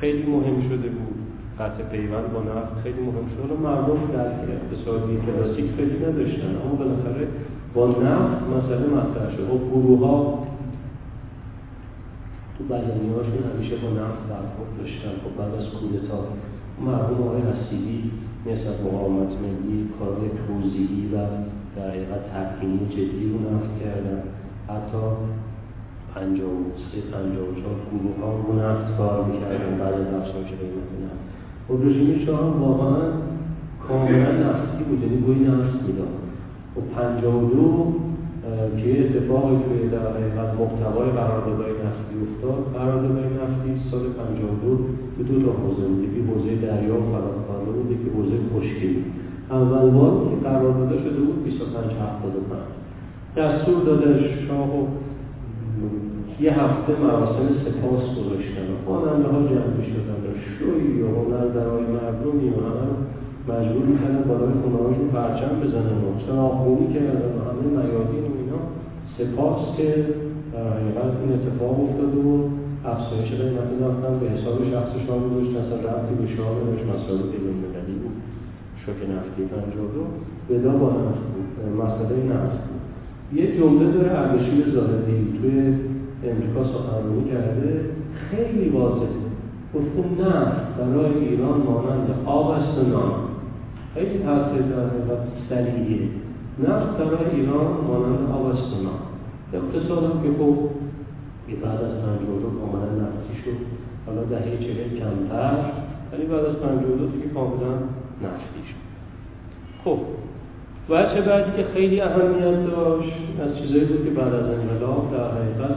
خیلی مهم شده بود. قطع پیوند با نفت خیلی مهم شده و مردم در اقتصادی کلاسیک خیلی نداشتن. اما بالاخره با نفت مسئله مطرح شد. و گروه ها تو بدنی هاشون همیشه با نفت برخورد داشتن. خب بعد از کودتا مردم آقای حسیبی مثل از مقاومت ملی کارهای توضیحی و در حقیقت تحقیمی جدی رو نفت کردن. حتی 53 54 گروه ها رو نفت کار می‌کردن بعد از بخشایش قیمت نفت. خب رژیم شاه هم واقعا کاملا نفتی بود یعنی بوی نفت می‌داد. خب، و 52 که یه اتفاقی توی در حقیقت محتوای قراردادهای نفتی افتاد. قراردادهای نفتی سال 52 به دو تا حوزه بود یکی حوزه دریا و فراخوانده بوده که حوزه خشکی بود. اول بار که قرارداد شده بود 25 75 دستور داده شاه و یه هفته مراسم سپاس گذاشتن. و خواننده ها جمع شدن و شوی و هنردرهای مردم اینا مجبور می‌کردن بالای خونههاشون پرچم بزنن. و چرا آخونی کردن و همه میادین سپاس که در حقیقت این اتفاق افتاد و افزایش قیمت نفتن به حساب شخص شاه گذاشت اصلا ربطی به شاه نداشت. مسائل بینالمللی بود. شوک نفتی پنجاه ودا با نفت بود. مسئله نفت بود. یه جمله داره اردشیر زاهدی توی امریکا سخنرانی کرده خیلی واضحه. گفته نفت برای ایران مانند آب است و نان. خیلی حرف در حقیقت سریعه. نفت برای ایران مانند آب و نان اقتصاد هم که خب بعد از پنجاه کاملا نفتی شد. حالا دهه چهل کمتر ولی بعد از پنجاه دو دیگه کاملا نفتی شد. خب چه بعدی که خیلی اهمیت داشت؟ از چیزایی بود که بعد از انقلاب در حقیقت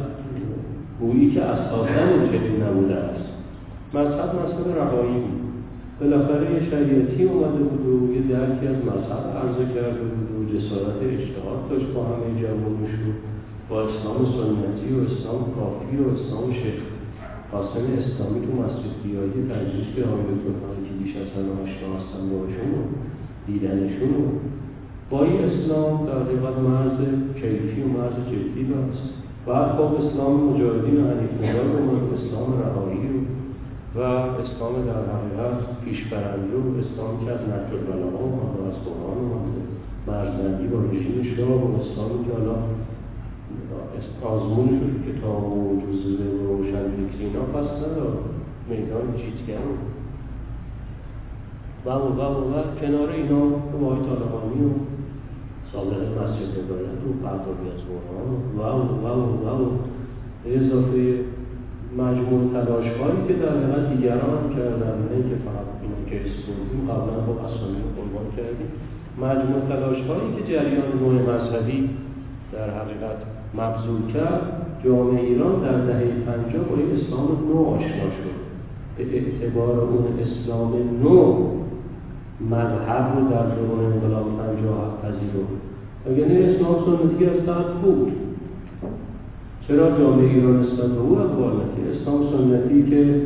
گویی که اساسا چنین نبوده است. مذهب مذهب رهایی بود. بالاخره یه شریعتی اومده بود و یه درکی از مذهب عرضه کرده بود و جسارت اجتهاد داشت با همه جوانش با اسلام سنتی و اسلام کافی و اسلام شیخ. قاسم اسلامی تو مسجد بیایی تجریش آقای دکتر که بیش از همه آشنا هستن باشون و دیدنشون و با این اسلام در حقیقت مرز کیفی و مرز جدی داشت. بعد خب اسلام مجاهدین و حنیف نگاه اومد اسلام رهایی و اسلام در حقیقت پیشبرنده و اسلام که از نجل البلاغا اومد و از قرآن اومده مرزبندی با رژیم شاه و اسلامی که حالا آزمون شد کتاب و جزوه و روشن فکرینا پس ندار میدان جیتگر و و و و کنار اینا های طالبانی و صادق مسجد هدایت و پردابی از قرآن و و و و اضافه مجموع تلاش هایی که در حقیقت دیگران کردن نه که فقط اینو که اسپوردیم قبلا با اسامی رو قربان کردیم. مجموع تلاش هایی که جریان نوع مذهبی در حقیقت مبذول کرد. جامعه ایران در دهه پنجاه با این اسلام نو آشنا شد. به اعتبار اون اسلام نو مذهب رو در دوران انقلاب پنجاه پذیرفت. اگر اسلام سنتی از بود چرا جامعه ایران اسلام به او اقبال اسلام سنتی که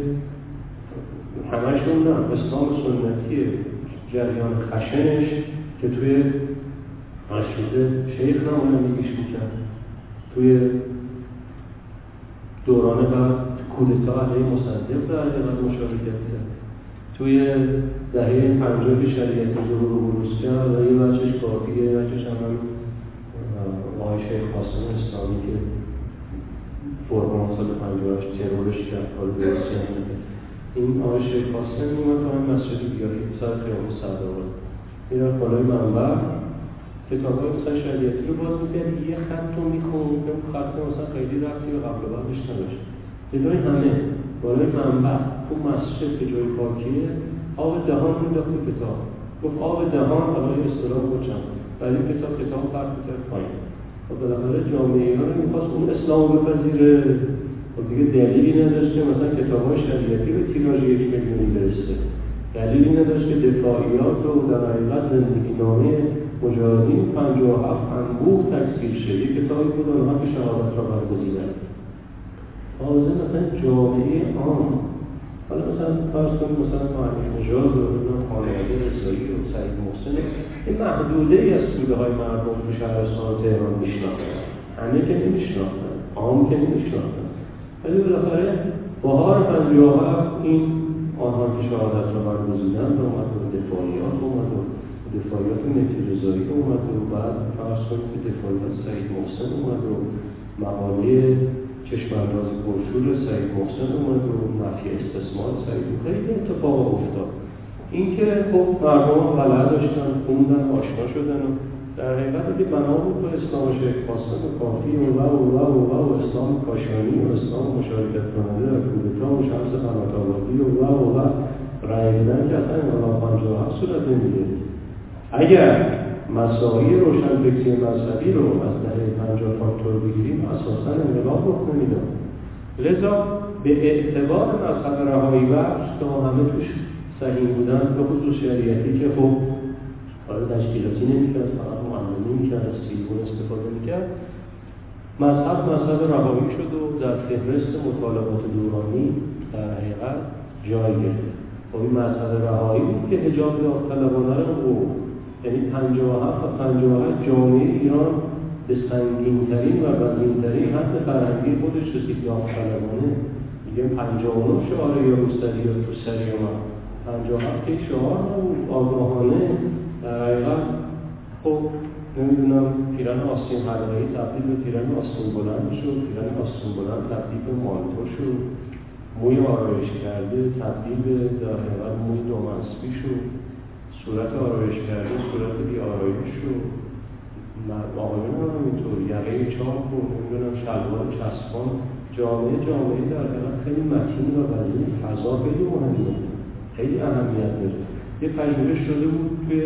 همشون نه اسلام سنتی جریان خشنش که توی مشروطه شیخ نمایندگیش می‌کرد. توی دوران بعد کودتا علیه مصدق در حقیقت مشارکت کرد توی دهه پنجاه شریعت ظهور و بروز و یه بچهش کافیه یه بچهش هم آقای شیخ قاسم اسلامی که فرمان سال پنجاهش ترورش کرد حال درستی این آقای شیخ قاسم تا این مسجد بیایی سر خیابون صداقه می‌رفت بالای منبر کتاب های مثلا شریعتی رو باز می‌کرد یه خط رو اون خط مثلا خیلی رفتی به قبل بعدش نداشت جلوی همه بالای منبع تو مسجد که جای پاکیه آب دهان میداخت کتاب. گفت آب دهان حالا یه اصطلاح بچم ولی کتاب کتاب فرق می‌کرد پایین. و بالاخره جامعه ایران می‌خواست اون اسلام بپذیره. و خب دیگه دلیلی نداشت که مثلا کتاب های شریعتی به تیراژ یک میلیونی برسه. دلیلی نداشت که دفاعیات رو در حقیقت زندگی نامه مجاهدین پنجاه هفت انبوه تکثیر شد یک کتابی بود آنها که شهادت را برگزیدن. تازه مثلا جامعه عام حالا مثلا فرض کنید مثلا معنی نژاد و خانواده رسایی و سعید محسن این محدوده ای از توده های مردم تو شهرستان تهران میشناختن. همه که نمیشناختن. عام که نمیشناختن. ولی بالاخره بهار پنجاه این آنها که شهادت را برگزیدن و اومد و دفاعیات اومد و دفاعیات مهدی رضایی اومد و بعد فرض کنید که دفاعیات سعید محسن اومد و مقاله چشم انداز پرشور سعید محسن اومد و نفی استثمار سعید خیلی اتفاق افتاد. اینکه خب مردم غلط داشتن خوندن آشنا شدن و در حقیقت که بنا بود به اسلام شیخ قاسم کافی و و و و و و اسلام کاشانی و اسلام مشارکت کننده در کودتا و شمس قمت آبادی و و و و رأی که اصلا انقلاب پنجاه هفت صورت نمیگه اگر مساعی روشنفکری مذهبی رو از دهه پنجاه تا بگیریم اساسا انقلاب رو نمی‌داد لذا به اعتبار مذهب رهایی بخش که همه توش صحیح بودن به خصوص شریعتی که خب کار تشکیلاتی نمی‌کرد فقط معلمی می‌کرد از تیلفون استفاده می‌کرد. مذهب مذهب رهایی شد و در فهرست مطالبات دورانی در حقیقت جای گرفت. خب این مذهب رهایی بود که حجاب داوطلبانه رو یعنی 57 و 57 جامعه ایران به سنگینترین و وزینترین حد فرهنگی خودش رسید. داوطلبانه میگه 59 شعار یا روسری یا تو سری اومد 57 که شعار نبود. آگاهانه. در حقیقت خب نمی‌دونم پیرن آستین حلقه‌ای تبدیل به پیرن آستین بلند شد. پیرن آستین بلند تبدیل به مانتو شد. موی آرایش کرده تبدیل به در حقیقت موی دومنسبی شد. صورت آرایش کرده صورت بی آرایش شد آقایون هم همینطور یقه چاپ و نمی‌دونم شلوار چسبان جامعه جامعه در حقیقت خیلی متین و وزین فضا خیلی مهمه. خیلی اهمیت داره. یه پژوهش شده بود توی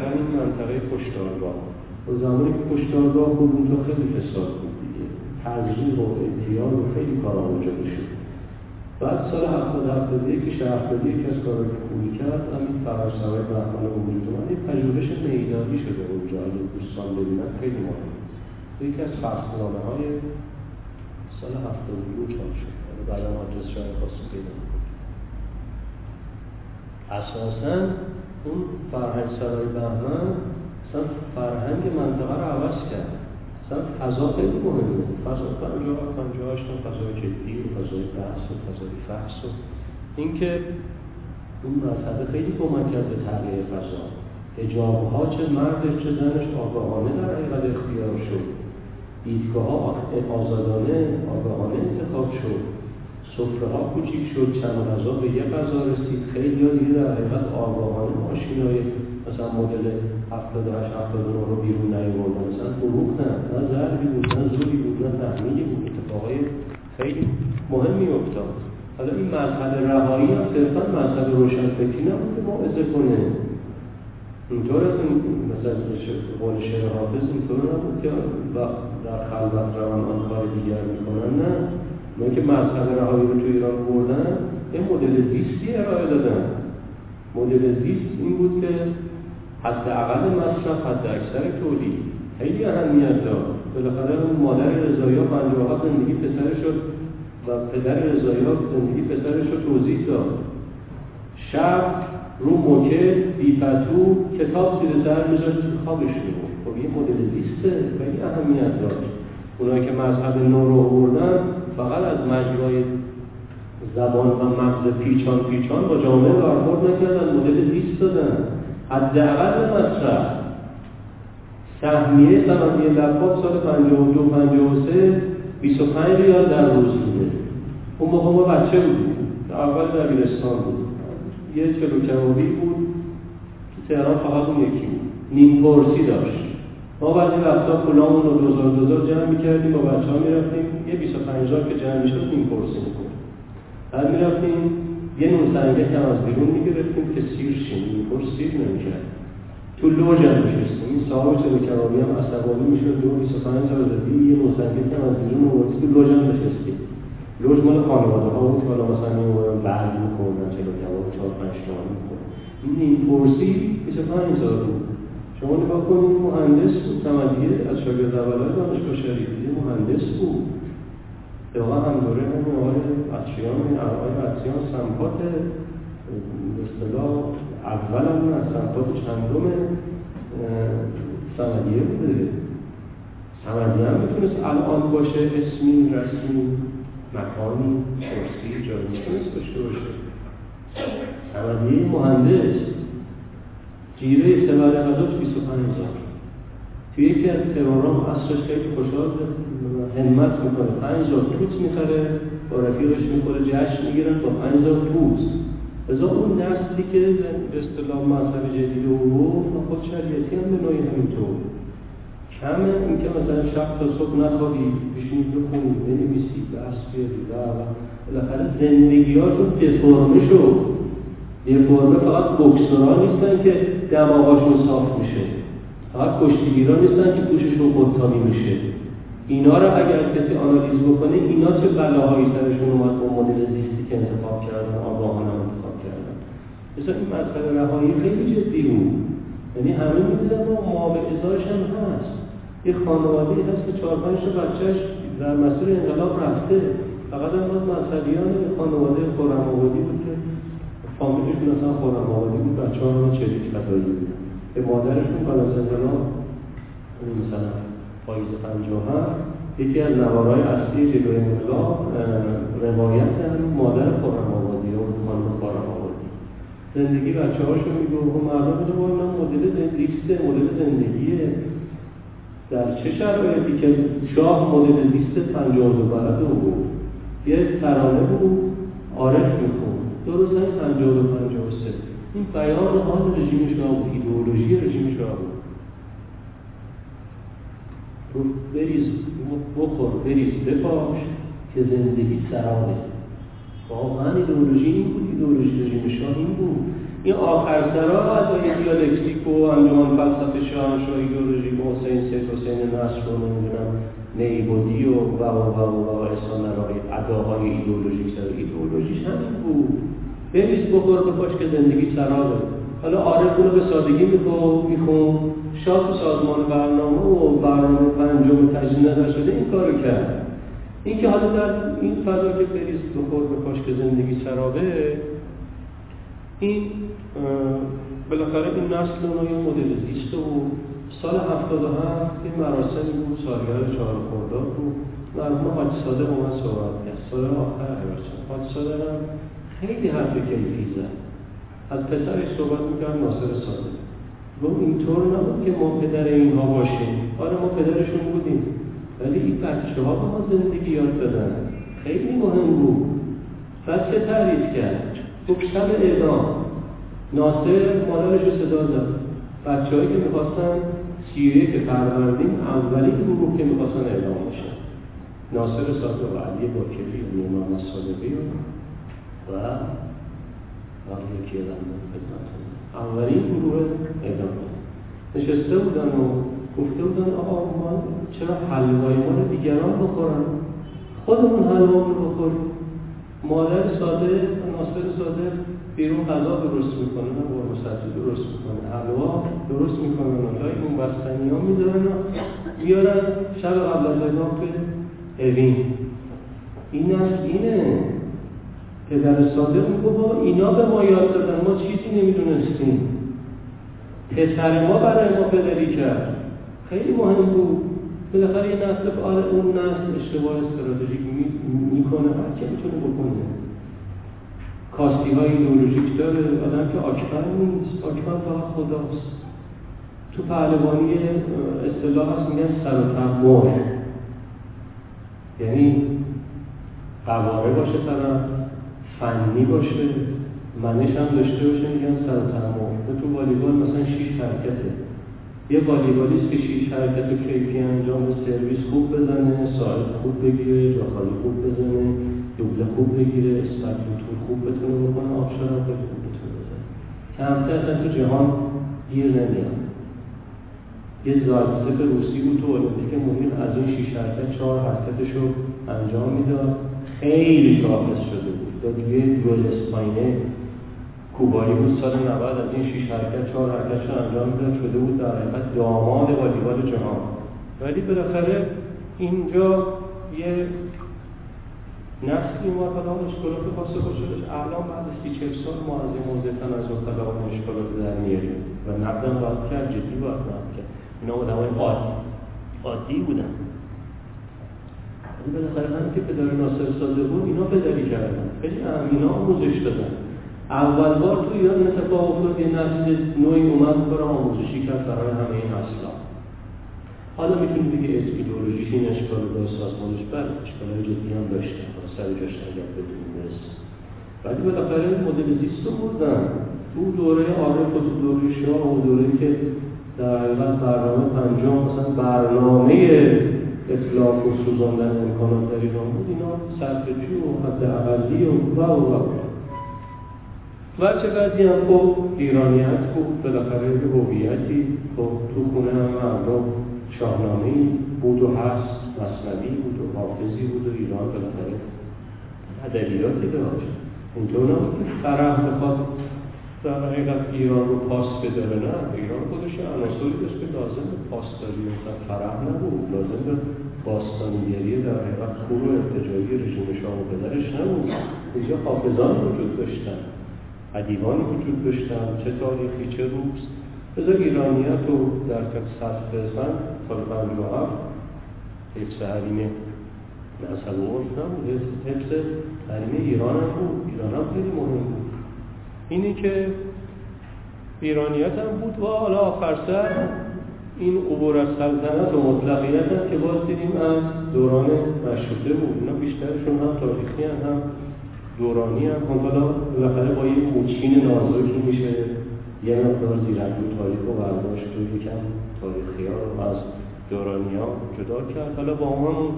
همین منطقه کشتارگاه. و زمانی که کشتارگاه بود اونجا خیلی فساد بود دیگه. تزریق و اعتیاد و خیلی کارا اونجا شد بعد سال هفتاد هفتاد یک شهرداری یکی از کارا که خوبی کرد همین بهمان و وجود اومد یه پژوهش میدانی شده اونجا. اگه دوستان ببینن خیلی مهم یکی از فصلنامه های سال هفتاد دو چاپ شد. بعد هم آدرس شاید خاصی پیدا اساسا اون فرهنگ سرای بهمن اصلا فرهنگ منطقه رو عوض کرد. اصلا فضا خیلی مهمه. فضا پنجاه پنجاه هشتم فضای جدی و فضای بحث و فضای فحص و اینکه اون مذهب خیلی کمک کرد به تغییر فضا. هجاب ها چه مرد چه زنش آگاهانه در حقیقت اختیار شد. دیدگاه ها آزادانه آگاهانه انتخاب شد. سفره ها کوچیک شد چند غذا به یه غذا رسید. خیلی ها دیگه در حقیقت آگاهانه ماشین های مثلا مدل 78 79 رو بیرون نیاوردن. مثلا فروختن نه ضربی بود نه زوری بود نه تحمیلی بود. اتفاقای خیلی مهمی افتاد. حالا این مذهب رهایی هم صرفا مذهب روشنفکری نبود که موعظه کنه. اینطور این مثلا قول شعر حافظ اینطور نبود که در خلوت روان آن کار دیگر می‌کنن. نه. اونایی که مذهب رهایی رو تو ایران بردن یه مدل زیستی ارائه دادن. مدل زیست این بود که حد اقل مصرف حد اکثر تولید. خیلی اهمیت داد. بالاخره اون مادر رضایی ها پنجاه زندگی پسرش شد و پدر رضایی ها زندگی پسرش رو توضیح داد. شب رو موکه بیپتو کتاب زیر سر میذاشت خوابش میبود خب یه مدل زیسته خیلی اهمیت داشت اونایی که مذهب نو رو آوردن فقط از مجرای زبان و مغز پیچان پیچان با جامعه برخورد نکردن مدل زیست دادن. حداقل مصرف سهمیه سهمیه لباب سال 52 53 25 ریال در روز بوده. اون موقع ما بچه بودیم. اول دبیرستان بود. یه چلو کبابی بود. تو تهران فقط اون یکی بود. نیم پرسی داشت. ما بعضی وقتا پولامون رو دوزار دوزار جمع می‌کردیم با بچه ها می‌رفتیم. یه 25 که جمع می‌شد نیم پرسی می‌کنیم بعد می‌رفتیم یه نون سنگه هم از بیرون می‌گرفتیم که سیر شیم. پرس سیر نمی‌کرد. تو لوج هم میشستیم. این صاحب چلو کبابی هم عصبانی می‌شد. دو 25 تا زدی یه نون سنگه هم از بیرون آوردی تو لوج هم نشستیم. لوج مال خانواده ها بود. که حالا مثلا میومدن برگ میخوردن چلو کباب چهار پنج تومن میخوردن این نیم پرسی 25 هزار بود. شما نگاه کنید مهندس بود. تمدیه از شاگرد اولای دانشگاه شریفی مهندس بود. واقعا هم دوره همین آقای این آقای عطشیان سمپات اصطلاح اول هم از سمپات چندم سمدیه بوده. سمدیه هم می‌تونست الان باشه اسمی رسمی مکانی شرسی جایی می‌تونست داشته باشه. سمدیه مهندس جیره سبر غذاش 25 هزار. توی یکی از تهران اصرش خیلی خوشحال همت می‌کنه. 5 هزار توت می‌خره با رفیقش می‌خوره جشن می‌گیرن با 5 هزار توت ازا اون نسلی که به اصطلاح مذهب جدید و رو خود شریعتی هم به نوعی همینطور. کمه اینکه مثلا شب تا صبح نخوابی بشینی بخونی بنویسی بحث بیاری و بالاخره زندگیاتون دفرمه شد دفرمه فقط بکسورا نیستن که دماغاشون صاف میشه. فقط کشتیگیران نیستن که پوششون خودتابی میشه. اینا رو اگر کسی آنالیز بکنه اینا چه بلاهایی سرشون اومد با مدل زیستی که انتخاب کردن آگاهانه انتخاب کردن؟ مثلا این مسئله رهایی خیلی جدی بود. یعنی همه ما ماوع ازایش هم هست. یه خانواده هست که چهار پنج بچهش در مسیر انقلاب رفته. فقط هم باز مذهبیان خانواده خورم آبادی بود که فامیلشون اصلا خورم آبادی بود بچه ها رو چریک خطایی بود به مادرشون انقلاب مثلا پاییز پنجاه هم یکی از نوارهای اصلی جلوی انقلاب روایت مادر خورم آبادی یا خانم خورم آبادی زندگی بچه هاشون میگو و مردم میگو اینا مدل زندگیسته مدل زندگیه. در چه شرایطی که شاه مدل لیست دو بلده بود یه ترانه بود عارف میخون درست دو پنجاه سه. این بیان حال رژیم شاه بود ایدئولوژی رژیم شاه بود. بریز بخور بریز بپاش که زندگی سرابه واقعا ایدئولوژی این بود ایدئولوژی رژیم شاه این بود. این آخر سرا از آیه دیالکتیک و انجمن فلسفه شاهنشاه ایدئولوژی با حسین سید حسین نصر رو نمی‌دونم نیبودی و و و و و و احسان اداهای ایدئولوژیک سر ایدئولوژیش همین بود. بریز بخور بپاش که زندگی سرابه حالا عارف رو به سادگی میخون. شاه سازمان برنامه و برنامه پنجم تجدید نظر شده این کارو کرد. این که حالا در این فضا که بریز بخور بپاش که زندگی سرابه این بالاخره این نسل اونو یه مدل زیسته و سال 77 این مراسمی بود سالگرد چهار خرداد بود. مرحوم حاج صادق اومد صحبت کرد. سال آخر حاج صادق هم خیلی حرف کیفی زد. از پسرش صحبت می‌کرد ناصر صادق و اینطور نبود که ما پدر اینها باشیم. آره ما پدرشون بودیم. ولی این بچه ها به ما زندگی یاد دادن. خیلی مهم بود. بعد چه تعریف کرد؟ گفت شب اعدام. ناصر مادرش رو صدا داد بچه که می‌خواستن سیره که پروردیم اولین گروه که می‌خواستن اعدام بشن. ناصر صادق و علی باکری و امام صادقی و و یکی ادام خدمتتون. اولین گروه اعدام. نشسته بودن و گفته بودن آقا ما چرا حلوای ما رو دیگران بخورن؟ خودمون حلوا رو بخوریم. مادر ساده ناصر ساده بیرون غذا درست می‌کنه نه قرمه سبزی درست می‌کنه. حلوا درست می‌کنه لای اون بستنی ها می‌ذارن و میارن شب قبل از اعدام به اوین. این اینه. پدر صادق میگو با اینا به ما یاد دادن ما چیزی نمی‌دونستیم. پسر ما برای ما پدری کرد. خیلی مهم بود. بالاخره یه نسل آره اون نسل اشتباه استراتژیک می‌کنه. هر که می‌تونه بکنه. کاستی های ایدئولوژیک داره. آدم که آکبر نیست. آکبر فقط خداست. تو پهلوانی اصطلاح هست میگن سر و یعنی قواره باشه طرف فنی باشه منش هم داشته باشه میگن سر و تو والیبال مثلا شیش حرکته. یه والیبالیست که شیش حرکت و کیفی انجام سرویس خوب بزنه ساعت خوب بگیره جاخالی خوب بزنه دوبله خوب بگیره اسپرتوتور خوب بتونه بکنه آبشار هم خوب بتونه بزنه. کمتر اصلا تو جهان گیر نمیاد. یه زایدسف روسی بود تو المپیک مهم از این شیش حرکت چهار حرکتش رو انجام می‌داد. خیلی شاخص شده. داد یه دوئل اسپاینه کوبایی بود سال 90 از این شیش حرکت چهار حرکت رو انجام می‌داد. شده بود در حقیقت داماد والیبال جهان. ولی بالاخره اینجا یه نسلی ما حالا مشکلات خاص خودش الان بعد از سی چل سال ما از این موضوع تنظر طلب مشکلات در میاریم. و نقدم باید کرد جدی باید کرد. اینا آدم های عادی. عادی بودن. ولی بالاخره هم که پدر ناصر ساده بود اینا پدری کردن. خیلی اینا آموزش دادن. اول بار تو ایران اتفاق افتاد یه نسل نوعی اومد برای آموزشی کرد برای همه این اصلا حالا می‌تونی بگی ایدئولوژیش این اشکال با سازمانش؟ بله اشکالهای جدی هم داشته سر جاش اگر بدون برسه ولی بالاخره مدل زیست رو بردن. تو دوره عارف و تو دوره شاه و دوره که در حقیقت برنامه پنجم مثلا برنامه اطلاف و سوزاندن امکانات در ایران بود اینا صرفجو و حد اقلی و و و, و. چه بعدی هم خب ایرانیت بود بالاخره یه هویتی. خب تو خونه هم مردم شاهنامه بود و هست مصنوی بود و حافظی بود و ایران بالاخره ادبیاتی داشت. اینطور نبود که فرح بخواد. در حقیقت ایران رو پاس بداره نه ایران خودش عناصری داشت که لازم به پاسداری مثلا فرح نبود لازم به باستانیگری در حقیقت کور و ارتجایی رژیم شاه و پدرش نبود. اینجا حافظان وجود داشتن ادیبان وجود داشتن چه تاریخی چه روز. بذار ایرانیت رو در سطح سن سال 57 حفظ حریم نسل و عرف نبود حفظ حریم ایران هم بود. ایران هم خیلی مهم بود. اینی که ایرانیت هم بود و حالا آخر سر این عبور از سلطنت و مطلقیت هم که باز دیدیم از دوران مشروطه بود. اینا بیشترشون هم تاریخی هم, هم دورانی هم. هم حالا بالاخره با یه موچین نازکی میشه یه مقدار زیرنگو تاریخ و برداشت و یکم تاریخی ها رو از دورانی ها جدا کرد. حالا با هم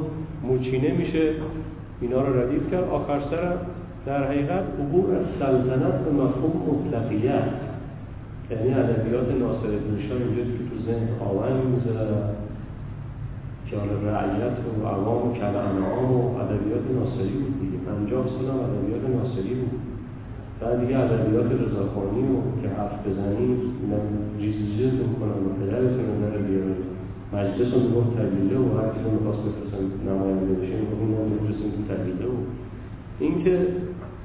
موچینه میشه اینا رو ردیف کرد. آخر سر در حقیقت عبور از سلطنت به مفهوم مطلقیت یعنی ادبیات ناصر شاه اینجا که تو ذهن آون می‌ذاره حالا رعیت و عوام و کلعنام و ادبیات ناصری بود دیگه. پنجاه سال هم ادبیات ناصری بود. بعد دیگه ادبیات رضاخانی و که حرف بزنی جیز جیز می‌کنن و پدرتون رو داره بیارن. مجلس رو می‌گفت طویله و هر کسی می‌خواست بفرستن نماینده بشه می‌گفت این هم بفرستیم تو طویله و اینکه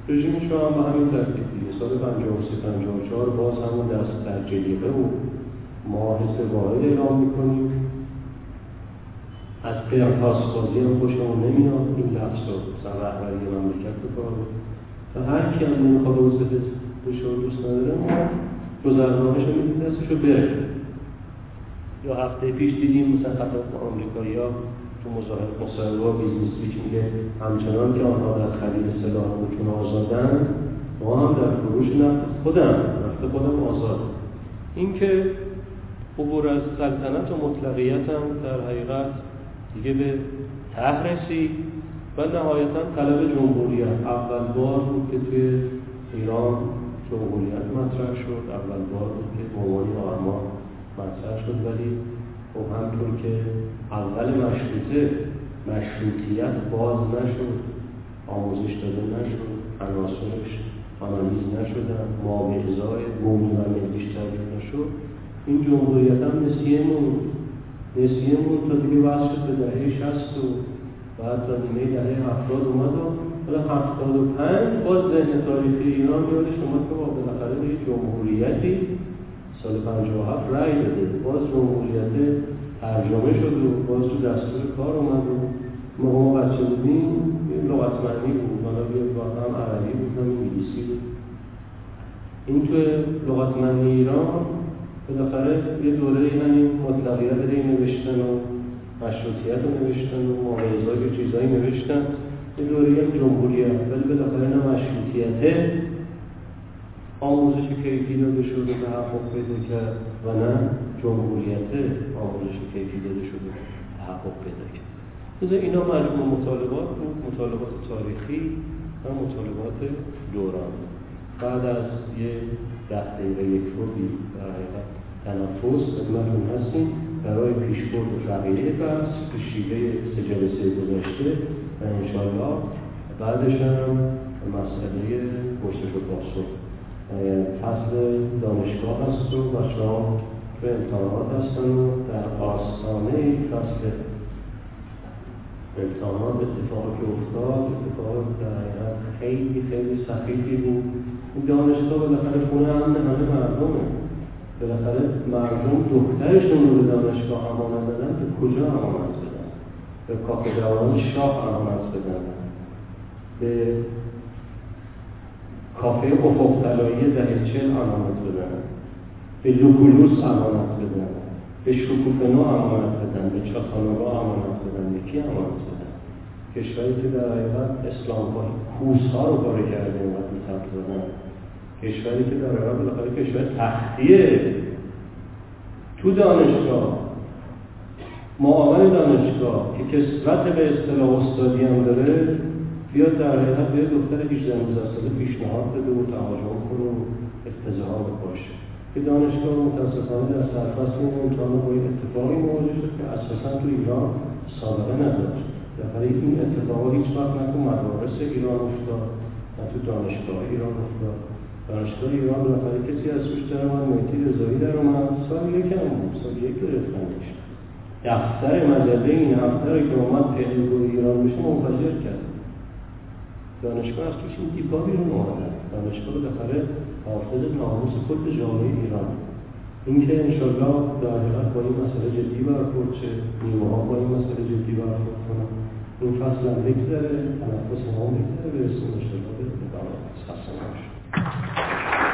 رژیم شما هم به همین ترتیب دیگه. سال 53 54 باز همون دست در جلیقه و حس واحد اعلام می‌کنیم. از قیاس بازی هم خوشمون نمیاد. این لفظ رو مثلا رهبری مملکت بکنه و هر کی هم نمی‌خواد او بشه و دوست نداره ما گذرنامهش رو میدیم دستش رو بره یا هفته پیش دیدیم مثلا خطاب آمریکایی ها تو مصاحبه با Business Week میگه همچنان که آنها در خرید سلاح خودشون آزادن ما هم در فروش نفت خودم نفت خودم آزاد. اینکه عبور از سلطنت و مطلقیت هم در حقیقت دیگه به ته رسید و نهایتا طلب جمهوریت. اول بار بود که توی ایران جمهوریت مطرح شد اول بار بود که به آرمان مطرح شد. ولی خب همطور که اول مشروطه مشروطیت باز نشد آموزش داده نشد عناصرش آنالیز نشدن ماوعظای قومی و ملیش تعریف نشد این جمهوریت هم نسیه موند نسیه موند تا دیگه وصل به دهه شست و بعد تا نیمه دهه هفتاد اومد و حالا هفتاد و پنج باز ذهن تاریخی ایران میاد شما که با بالاخره به جمهوریتی سال 57 رأی داده. باز جمهوریت ترجمه شد و باز تو دستور کار اومد و ما بچه بودیم. لغتمندی بود. حالا یه هم عربی بود هم انگلیسی بود. این تو لغتمندی ایران بالاخره یه دوره همین مطلقیت رو نوشتن و مشروطیت رو نوشتن و مواعظای و چیزایی نوشتن. یه دوره هم جمهوریت. ولی بالاخره نه مشروطیته. آموزش کیفی داده شده تحقق پیدا کرد؟ و نه جمهوریت آموزش کیفی داده شده تحقق پیدا کرد. بذار اینا مجموع مطالبات بود مطالبات تاریخی و مطالبات دوران. بعد از یه ده دقیقه یک روبی در حقیقت تنفس خدمتتون هستیم. برای پیشبرد بقیه بحث به شیوه سه جلسه گذشته و انشاءالله بعدش هم مسئله پرسش و پاسخ. فصل دانشگاه هست و بچه ها به امتحانات هستن و در آستانه فصل امتحانات اتفاقی که افتاد اتفاق در خیلی خیلی سخیفی بود. این دانشگاه بالاخره خونه امن همه مردمه. بالاخره مردم دخترشون رو به دانشگاه امانت بدن به کجا امانت بدن به کافه شاه امانت بدن به کافه افق طلایی دهه چل امانت بدن به لوکولوس امانت بدن به شکوفنو امانت بدن به چاخانوبا امانت بدن به کی امانت بدن کشوری که در حقیقت اسلام کوس ها رو پاره کرده اینقدر میتب زدن کشوری که در حقیقت بالاخره کشور تختیه. تو دانشگاه. معاون دانشگاه که کسرت به اصطلاح استادی هم داره بیاد در حقیقت به دختر 18 ساله پیشنهاد بده و تهاجم کنه و افتضاح باشه. که دانشگاه متاسفانه در سرفصل این امتحان با این اتفاقی مواجه شد که اساسا تو ایران سابقه نداشت. در این اتفاق هیچ وقت نه تو مدارس ایران افتاد نه تو دانشگاه ایران افتاد. دانشگاه ایران بالاخره کسی از روش در اومد مهدی رضایی در اومد. سال یک هم بود سال یک گرفتنش دفتر مجله این هفته که اومد پهلو ایران بشه منفجر کرد. دانشگاه از توش این دیدگاه بیرون اومدن دانشگاه رو بخاره حافظ ناموس کل جامعه ایران. اینکه انشالله دائرات با این مسئله جدی برخورد چه نیمه ها با این مسئله جدی برخورد کنن. این فصل هم بگذره تنفس ما هم بگذره اسم انشالله به ادامه. سخصه